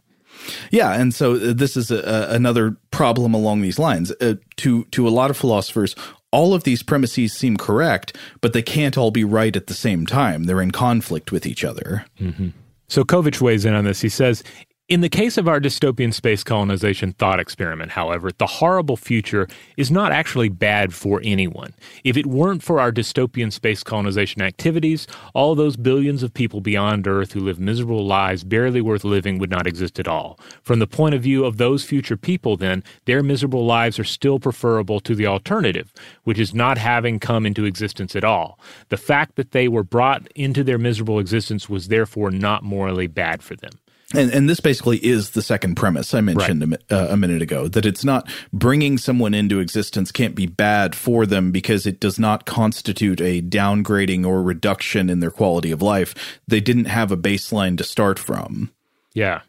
Yeah, and so uh, this is a, a, another problem along these lines. Uh, to to a lot of philosophers, all of these premises seem correct, but they can't all be right at the same time. They're in conflict with each other.
Mm-hmm. So Kovic weighs in on this. He says in the case of our dystopian space colonization thought experiment, however, the horrible future is not actually bad for anyone. If it weren't for our dystopian space colonization activities, all those billions of people beyond Earth who live miserable lives barely worth living would not exist at all. From the point of view of those future people, then, their miserable lives are still preferable to the alternative, which is not having come into existence at all. The fact that they were brought into their miserable existence was therefore not morally bad for them.
And, and this basically is the second premise I mentioned right. a, uh, a, minute ago that it's not bringing someone into existence can't be bad for them because it does not constitute a downgrading or reduction in their quality of life. They didn't have a baseline to start from.
Yeah.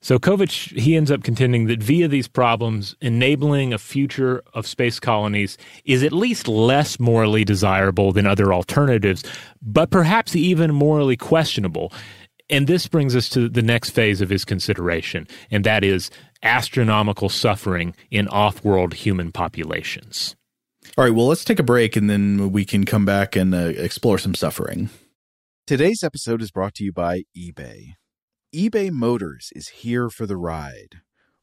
So Kovic, he ends up contending that via these problems, enabling a future of space colonies is at least less morally desirable than other alternatives, but perhaps even morally questionable. And this brings us to the next phase of his consideration, and that is astronomical suffering in off world human populations.
All right, well, let's take a break and then we can come back and uh, explore some suffering.
Today's episode is brought to you by eBay. eBay Motors is here for the ride.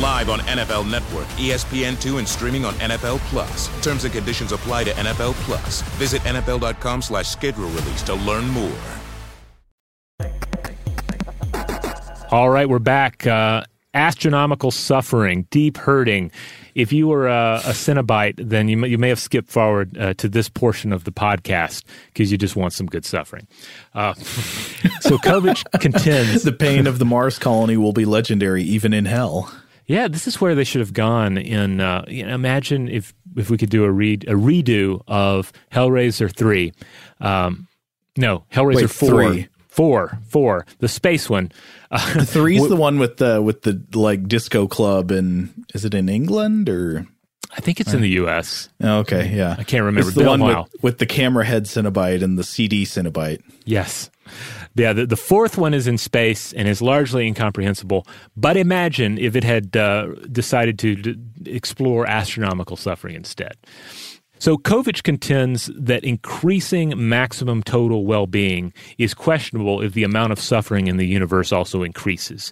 Live on NFL Network, ESPN2, and streaming on NFL Plus. Terms and conditions apply to NFL Plus. Visit NFL.com slash schedule release to learn more.
All right, we're back. Uh, astronomical suffering, deep hurting. If you were a, a Cenobite, then you may, you may have skipped forward uh, to this portion of the podcast because you just want some good suffering. Uh, so Kovic contends
the pain of the Mars colony will be legendary even in hell.
Yeah, this is where they should have gone. In uh, you know, imagine if if we could do a read a redo of Hellraiser three. Um, no, Hellraiser
Wait,
four.
three.
Four, four, the space one. Uh,
Three's the one with the with the like disco club and is it in England or
I think it's in the U.S.
okay, yeah.
I can't remember.
It's the
a
one with, with the camera head Cenobite and the CD Cenobite.
Yes. Yeah, the, the fourth one is in space and is largely incomprehensible. But imagine if it had uh, decided to d- explore astronomical suffering instead. So Kovic contends that increasing maximum total well-being is questionable if the amount of suffering in the universe also increases.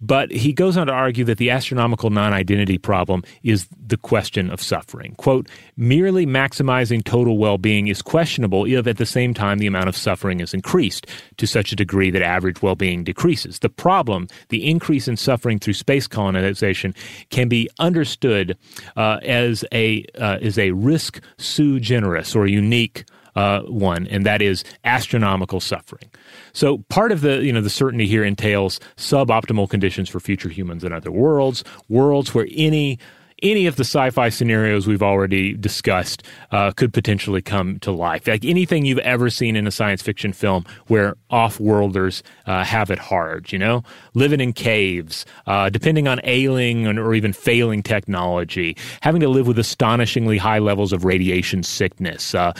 But he goes on to argue that the astronomical non identity problem is the question of suffering. Quote, merely maximizing total well being is questionable if at the same time the amount of suffering is increased to such a degree that average well being decreases. The problem, the increase in suffering through space colonization, can be understood uh, as, a, uh, as a risk sui generis or unique uh, one, and that is astronomical suffering. So part of the you know the certainty here entails suboptimal conditions for future humans in other worlds, worlds where any any of the sci-fi scenarios we've already discussed uh, could potentially come to life. Like anything you've ever seen in a science fiction film where off-worlders uh, have it hard, you know, living in caves, uh, depending on ailing or even failing technology, having to live with astonishingly high levels of radiation sickness, uh,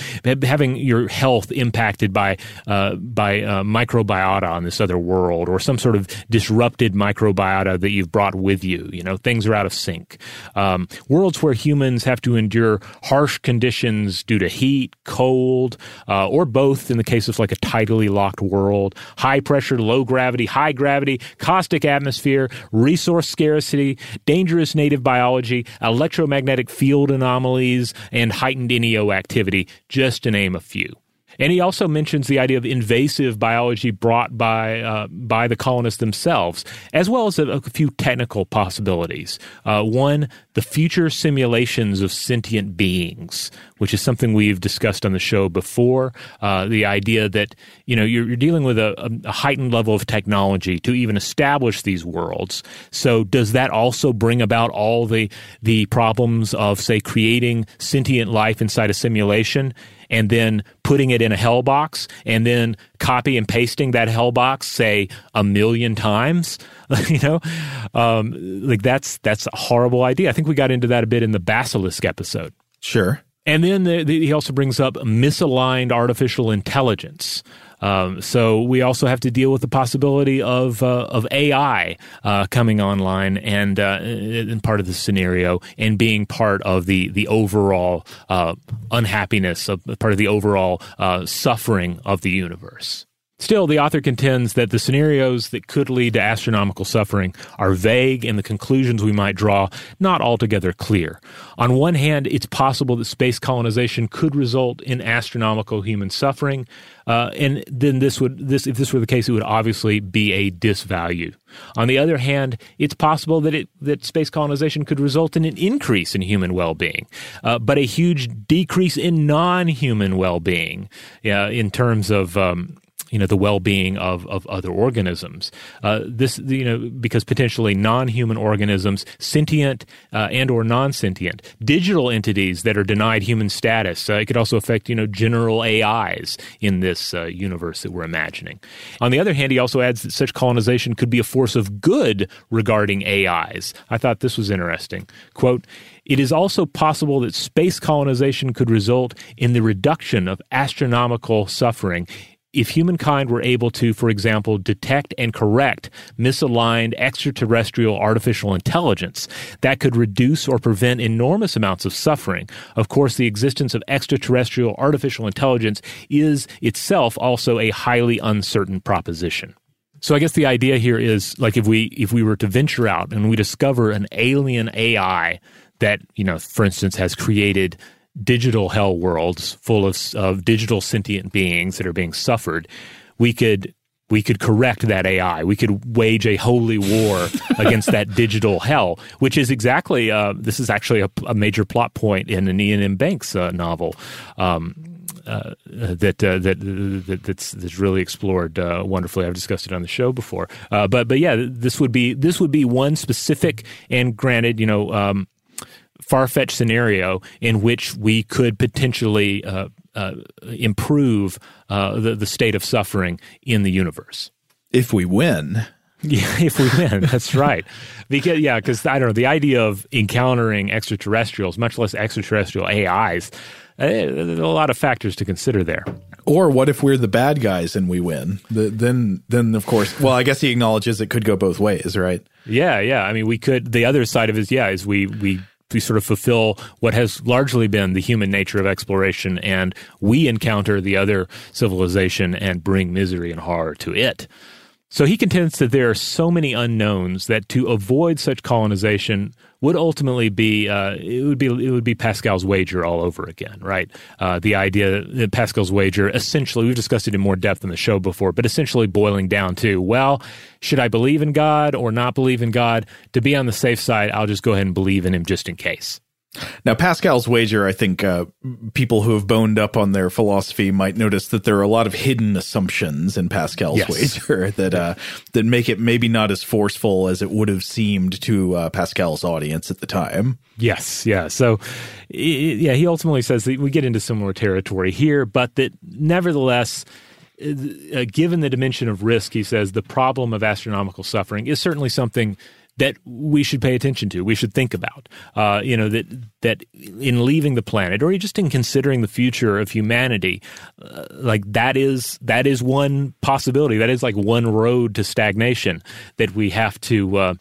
having your health impacted by uh, by uh, microbiota on this other world, or some sort of disrupted microbiota that you've brought with you. You know, things are out of sync. Um, worlds where humans have to endure harsh conditions due to heat, cold, uh, or both in the case of like a tidally locked world, high pressure, low gravity, high gravity, caustic atmosphere, resource scarcity, dangerous native biology, electromagnetic field anomalies, and heightened NEO activity, just to name a few. And he also mentions the idea of invasive biology brought by uh, by the colonists themselves, as well as a, a few technical possibilities. Uh, one, the future simulations of sentient beings, which is something we've discussed on the show before. Uh, the idea that you know you're, you're dealing with a, a heightened level of technology to even establish these worlds. So does that also bring about all the the problems of say creating sentient life inside a simulation? And then putting it in a hell box and then copy and pasting that hell box say a million times you know um, like that's that's a horrible idea i think we got into that a bit in the basilisk episode
Sure.
And then the, the, he also brings up misaligned artificial intelligence. Um, so we also have to deal with the possibility of uh, of AI uh, coming online and uh, in part of the scenario and being part of the the overall uh, unhappiness of part of the overall uh, suffering of the universe. Still, the author contends that the scenarios that could lead to astronomical suffering are vague and the conclusions we might draw not altogether clear. On one hand, it's possible that space colonization could result in astronomical human suffering, uh, and then this would this if this were the case, it would obviously be a disvalue. On the other hand, it's possible that it that space colonization could result in an increase in human well-being, uh, but a huge decrease in non-human well-being uh, in terms of um, you know the well-being of, of other organisms. Uh, this you know because potentially non-human organisms, sentient uh, and or non-sentient, digital entities that are denied human status. Uh, it could also affect you know general AIs in this uh, universe that we're imagining. On the other hand, he also adds that such colonization could be a force of good regarding AIs. I thought this was interesting. Quote. It is also possible that space colonization could result in the reduction of astronomical suffering if humankind were able to, for example, detect and correct misaligned extraterrestrial artificial intelligence, that could reduce or prevent enormous amounts of suffering. Of course, the existence of extraterrestrial artificial intelligence is itself also a highly uncertain proposition. So I guess the idea here is like if we if we were to venture out and we discover an alien AI that, you know, for instance has created digital hell worlds full of, of digital sentient beings that are being suffered, we could we could correct that AI. We could wage a holy war against that digital hell, which is exactly uh, this is actually a, a, major plot point in an Iain M. Banks uh, novel. Um, uh, that, uh, that that that's that's really explored uh, wonderfully. I've discussed it on the show before, uh, but but yeah, this would be this would be one specific and granted, you know, um, far fetched scenario in which we could potentially uh, uh, improve uh, the, the state of suffering in the universe.
If we win.
Yeah, if we win, that's right. Because yeah, because I don't know the idea of encountering extraterrestrials, much less extraterrestrial AIs. Uh, there's a lot of factors to consider there.
Or what if we're the bad guys and we win? The, then, then of course, well, I guess he acknowledges it could go both ways, right?
Yeah, yeah. I mean, we could. The other side of it is, yeah, is we we we sort of fulfill what has largely been the human nature of exploration, and we encounter the other civilization and bring misery and horror to it. So he contends that there are so many unknowns that to avoid such colonization would ultimately be uh, it would be it would be Pascal's wager all over again, right? Uh, the idea that Pascal's wager essentially we've discussed it in more depth in the show before, but essentially boiling down to well, should I believe in God or not believe in God? To be on the safe side, I'll just go ahead and believe in Him just in case.
Now, Pascal's wager, I think uh, people who have boned up on their philosophy might notice that there are a lot of hidden assumptions in Pascal's yes. wager that uh, that make it maybe not as forceful as it would have seemed to uh, Pascal's audience at the time.
Yes, yeah. So, yeah, he ultimately says that we get into similar territory here, but that nevertheless. Uh, given the dimension of risk, he says the problem of astronomical suffering is certainly something that we should pay attention to. We should think about. Uh, you know that that in leaving the planet, or just in considering the future of humanity, uh, like that is that is one possibility. That is like one road to stagnation that we have to uh,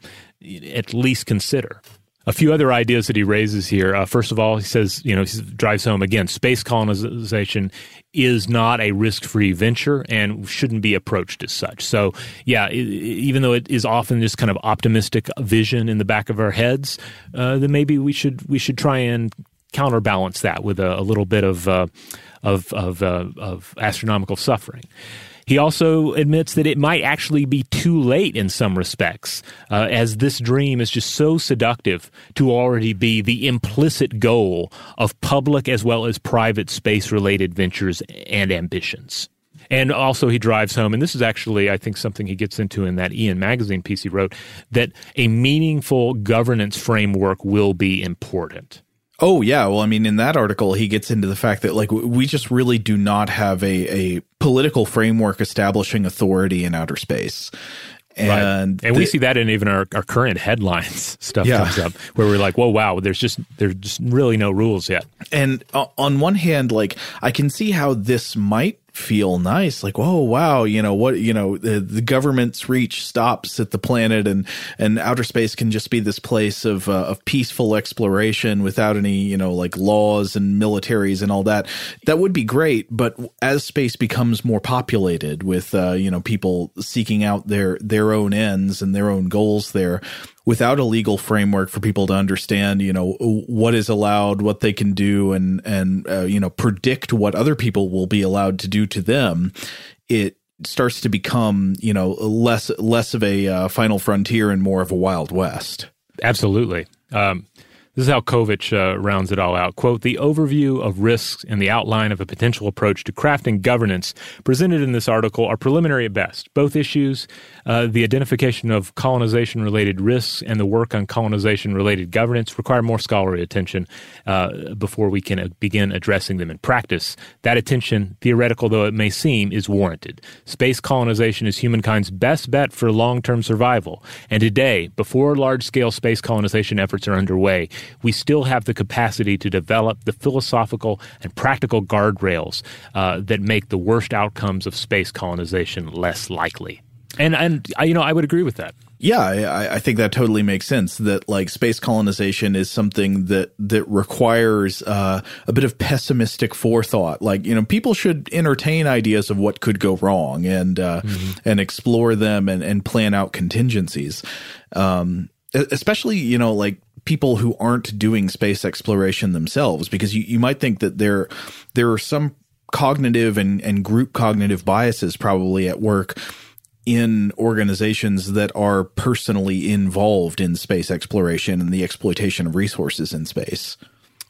at least consider a few other ideas that he raises here. Uh, first of all, he says, you know, he drives home again, space colonization is not a risk free venture and shouldn't be approached as such. So, yeah, even though it is often this kind of optimistic vision in the back of our heads, uh, then maybe we should we should try and counterbalance that with a, a little bit of uh, of of, uh, of astronomical suffering. He also admits that it might actually be too late in some respects, uh, as this dream is just so seductive to already be the implicit goal of public as well as private space related ventures and ambitions. And also, he drives home, and this is actually, I think, something he gets into in that Aeon magazine piece he wrote, that a meaningful governance framework will be important.
Oh yeah, well I mean in that article he gets into the fact that like we just really do not have a a political framework establishing authority in outer space. And
right. and we see that in even our, our current headlines stuff yeah. comes up where we're like, whoa, wow, there's just there's just really no rules yet.
And uh, on one hand, like I can see how this might feel nice like oh wow you know what you know the, the government's reach stops at the planet and and outer space can just be this place of uh, of peaceful exploration without any you know like laws and militaries and all that. That would be great but as space becomes more populated with uh, you know people seeking out their their own ends and their own goals there without a legal framework for people to understand, you know, what is allowed, what they can do, and and uh, you know, predict what other people will be allowed to do to them, it starts to become, you know, less less of a uh, final frontier and more of a wild west.
Absolutely. Um, this is how Kovic uh, rounds it all out. Quote, the overview of risks and the outline of a potential approach to crafting governance presented in this article are preliminary at best. Both issues, uh, the identification of colonization related risks and the work on colonization related governance, require more scholarly attention uh, before we can uh, begin addressing them in practice. That attention, theoretical though it may seem, is warranted. Space colonization is humankind's best bet for long term survival. And today, before large scale space colonization efforts are underway, we still have the capacity to develop the philosophical and practical guardrails uh, that make the worst outcomes of space colonization less likely. And and you know I would agree with that.
Yeah, I, I, think that totally makes sense. That like space colonization is something that that requires uh, a bit of pessimistic forethought. Like you know, people should entertain ideas of what could go wrong and uh, mm-hmm. and explore them and and plan out contingencies. Um, especially you know like people who aren't doing space exploration themselves because you, you might think that there there are some cognitive and, and group cognitive biases probably at work in organizations that are personally involved in space exploration and the exploitation of resources in space.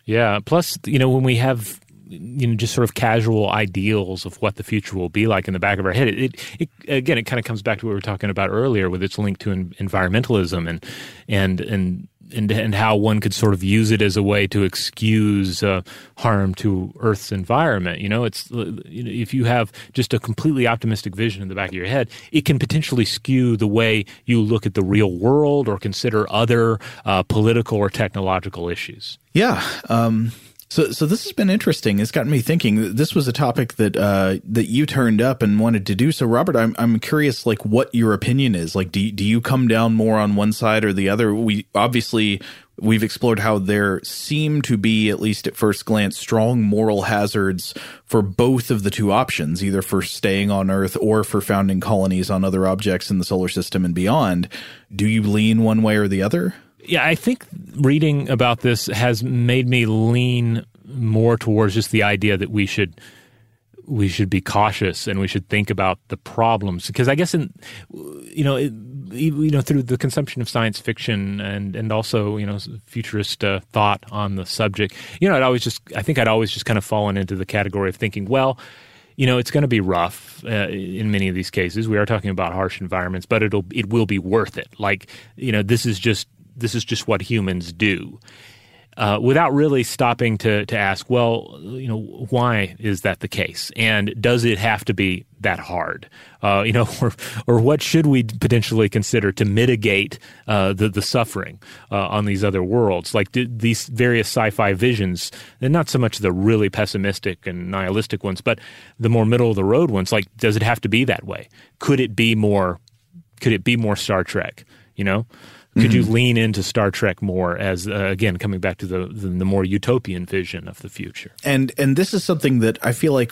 Yeah. Plus, you know, when we have you know just sort of casual ideals of what the future will be like in the back of our head. It, it, it again, it kind of comes back to what we were talking about earlier with its link to environmentalism and and and and and how one could sort of use it as a way to excuse uh, harm to Earth's environment. You know, it's if you have just a completely optimistic vision in the back of your head, it can potentially skew the way you look at the real world or consider other uh, political or technological issues.
Yeah. Um so, so this has been interesting. It's gotten me thinking. This was a topic that uh, that you turned up and wanted to do. So, Robert, I'm I'm curious, like, what your opinion is. Like, do do you come down more on one side or the other? We obviously we've explored how there seem to be, at least at first glance, strong moral hazards for both of the two options, either for staying on Earth or for founding colonies on other objects in the solar system and beyond. Do you lean one way or the other?
Yeah, I think reading about this has made me lean more towards just the idea that we should we should be cautious and we should think about the problems. Because I guess in you know it, you know through the consumption of science fiction and and also you know futurist uh, thought on the subject you know I'd always just I think I'd always just kind of fallen into the category of thinking well you know it's going to be rough uh, in many of these cases. We are talking about harsh environments but it'll it will be worth it. Like you know this is just this is just what humans do. Uh, without really stopping to to ask, well, you know, why is that the case, and does it have to be that hard, uh, you know, or or what should we potentially consider to mitigate uh, the the suffering uh, on these other worlds, like these various sci-fi visions, and not so much the really pessimistic and nihilistic ones, but the more middle of the road ones. Like, does it have to be that way? Could it be more? Could it be more Star Trek? You know. Could mm-hmm. you lean into Star Trek more as uh, again coming back to the, the, the more utopian vision of the future?
And and this is something that I feel like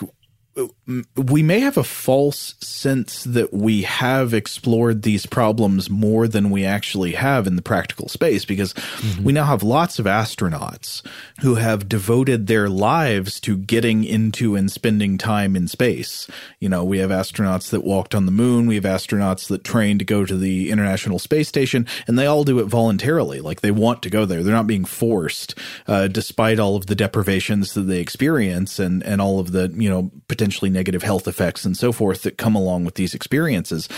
we may have a false sense that we have explored these problems more than we actually have in the practical space because mm-hmm. we now have lots of astronauts who have devoted their lives to getting into and spending time in space. You know, we have astronauts that walked on the moon, we have astronauts that trained to go to the International Space Station, and they all do it voluntarily. Like they want to go there. They're not being forced, uh, despite all of the deprivations that they experience and, and all of the, you know, potential potentially negative health effects and so forth that come along with these experiences.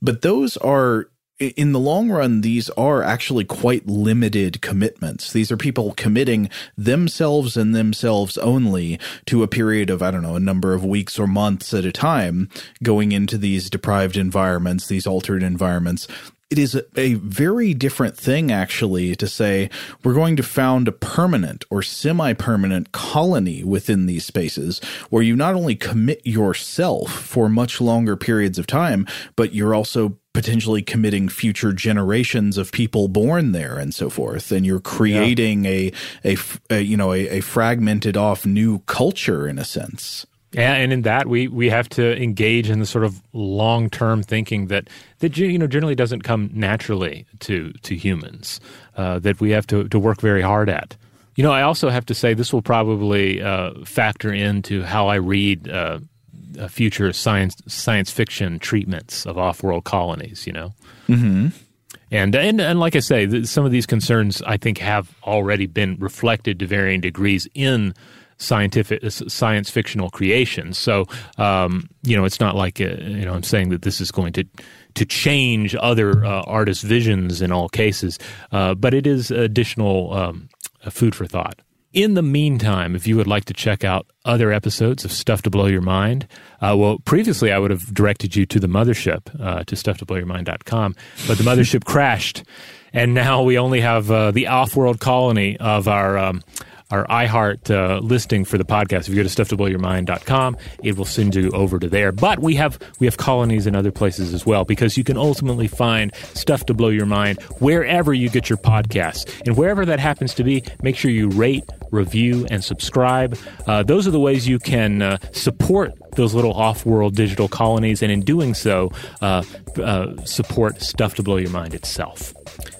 But those are in the long run, these are actually quite limited commitments. These are people committing themselves and themselves only to a period of, I don't know, a number of weeks or months at a time going into these deprived environments, these altered environments it is a, very different thing actually to say we're going to found a permanent or semi-permanent colony within these spaces where you not only commit yourself for much longer periods of time but you're also potentially committing future generations of people born there and so forth and you're creating yeah. a, a, a you know a, a fragmented off new culture in a sense
and in that, we we have to engage in the sort of long term thinking that that you know generally doesn't come naturally to to humans. Uh, that we have to to work very hard at. You know, I also have to say this will probably uh, factor into how I read uh, future science science fiction treatments of off world colonies. You know.
Mm-hmm.
And, and and like I say, some of these concerns I think have already been reflected to varying degrees in scientific uh, science fictional creations. So um, you know, it's not like uh, you know I'm saying that this is going to to change other uh, artists' visions in all cases, uh, but it is additional um, food for thought. In the meantime, if you would like to check out other episodes of Stuff to Blow Your Mind, uh, well, previously I would have directed you to the mothership, uh, to stufftoblowyourmind.com, but the mothership crashed, and now we only have uh, the off-world colony of our um, our iHeart uh, listing for the podcast. If you go to stufftoblowyourmind.com, it will send you over to there. But we have we have colonies in other places as well because you can ultimately find stuff to blow your mind wherever you get your podcasts. And wherever that happens to be, make sure you rate, review, and subscribe. Uh, those are the ways you can uh, support those little off-world digital colonies, and in doing so, uh, uh, support Stuff to Blow Your Mind itself.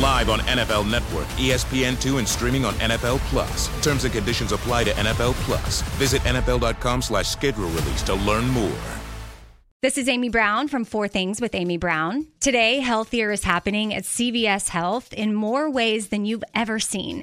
Live on NFL Network, ESPN2, and streaming on NFL Plus. Terms and conditions apply to NFL Plus. Visit NFL.com slash schedule release to learn more.
This is Amy Brown from Four Things with Amy Brown. Today, healthier is happening at CVS Health in more ways than you've ever seen.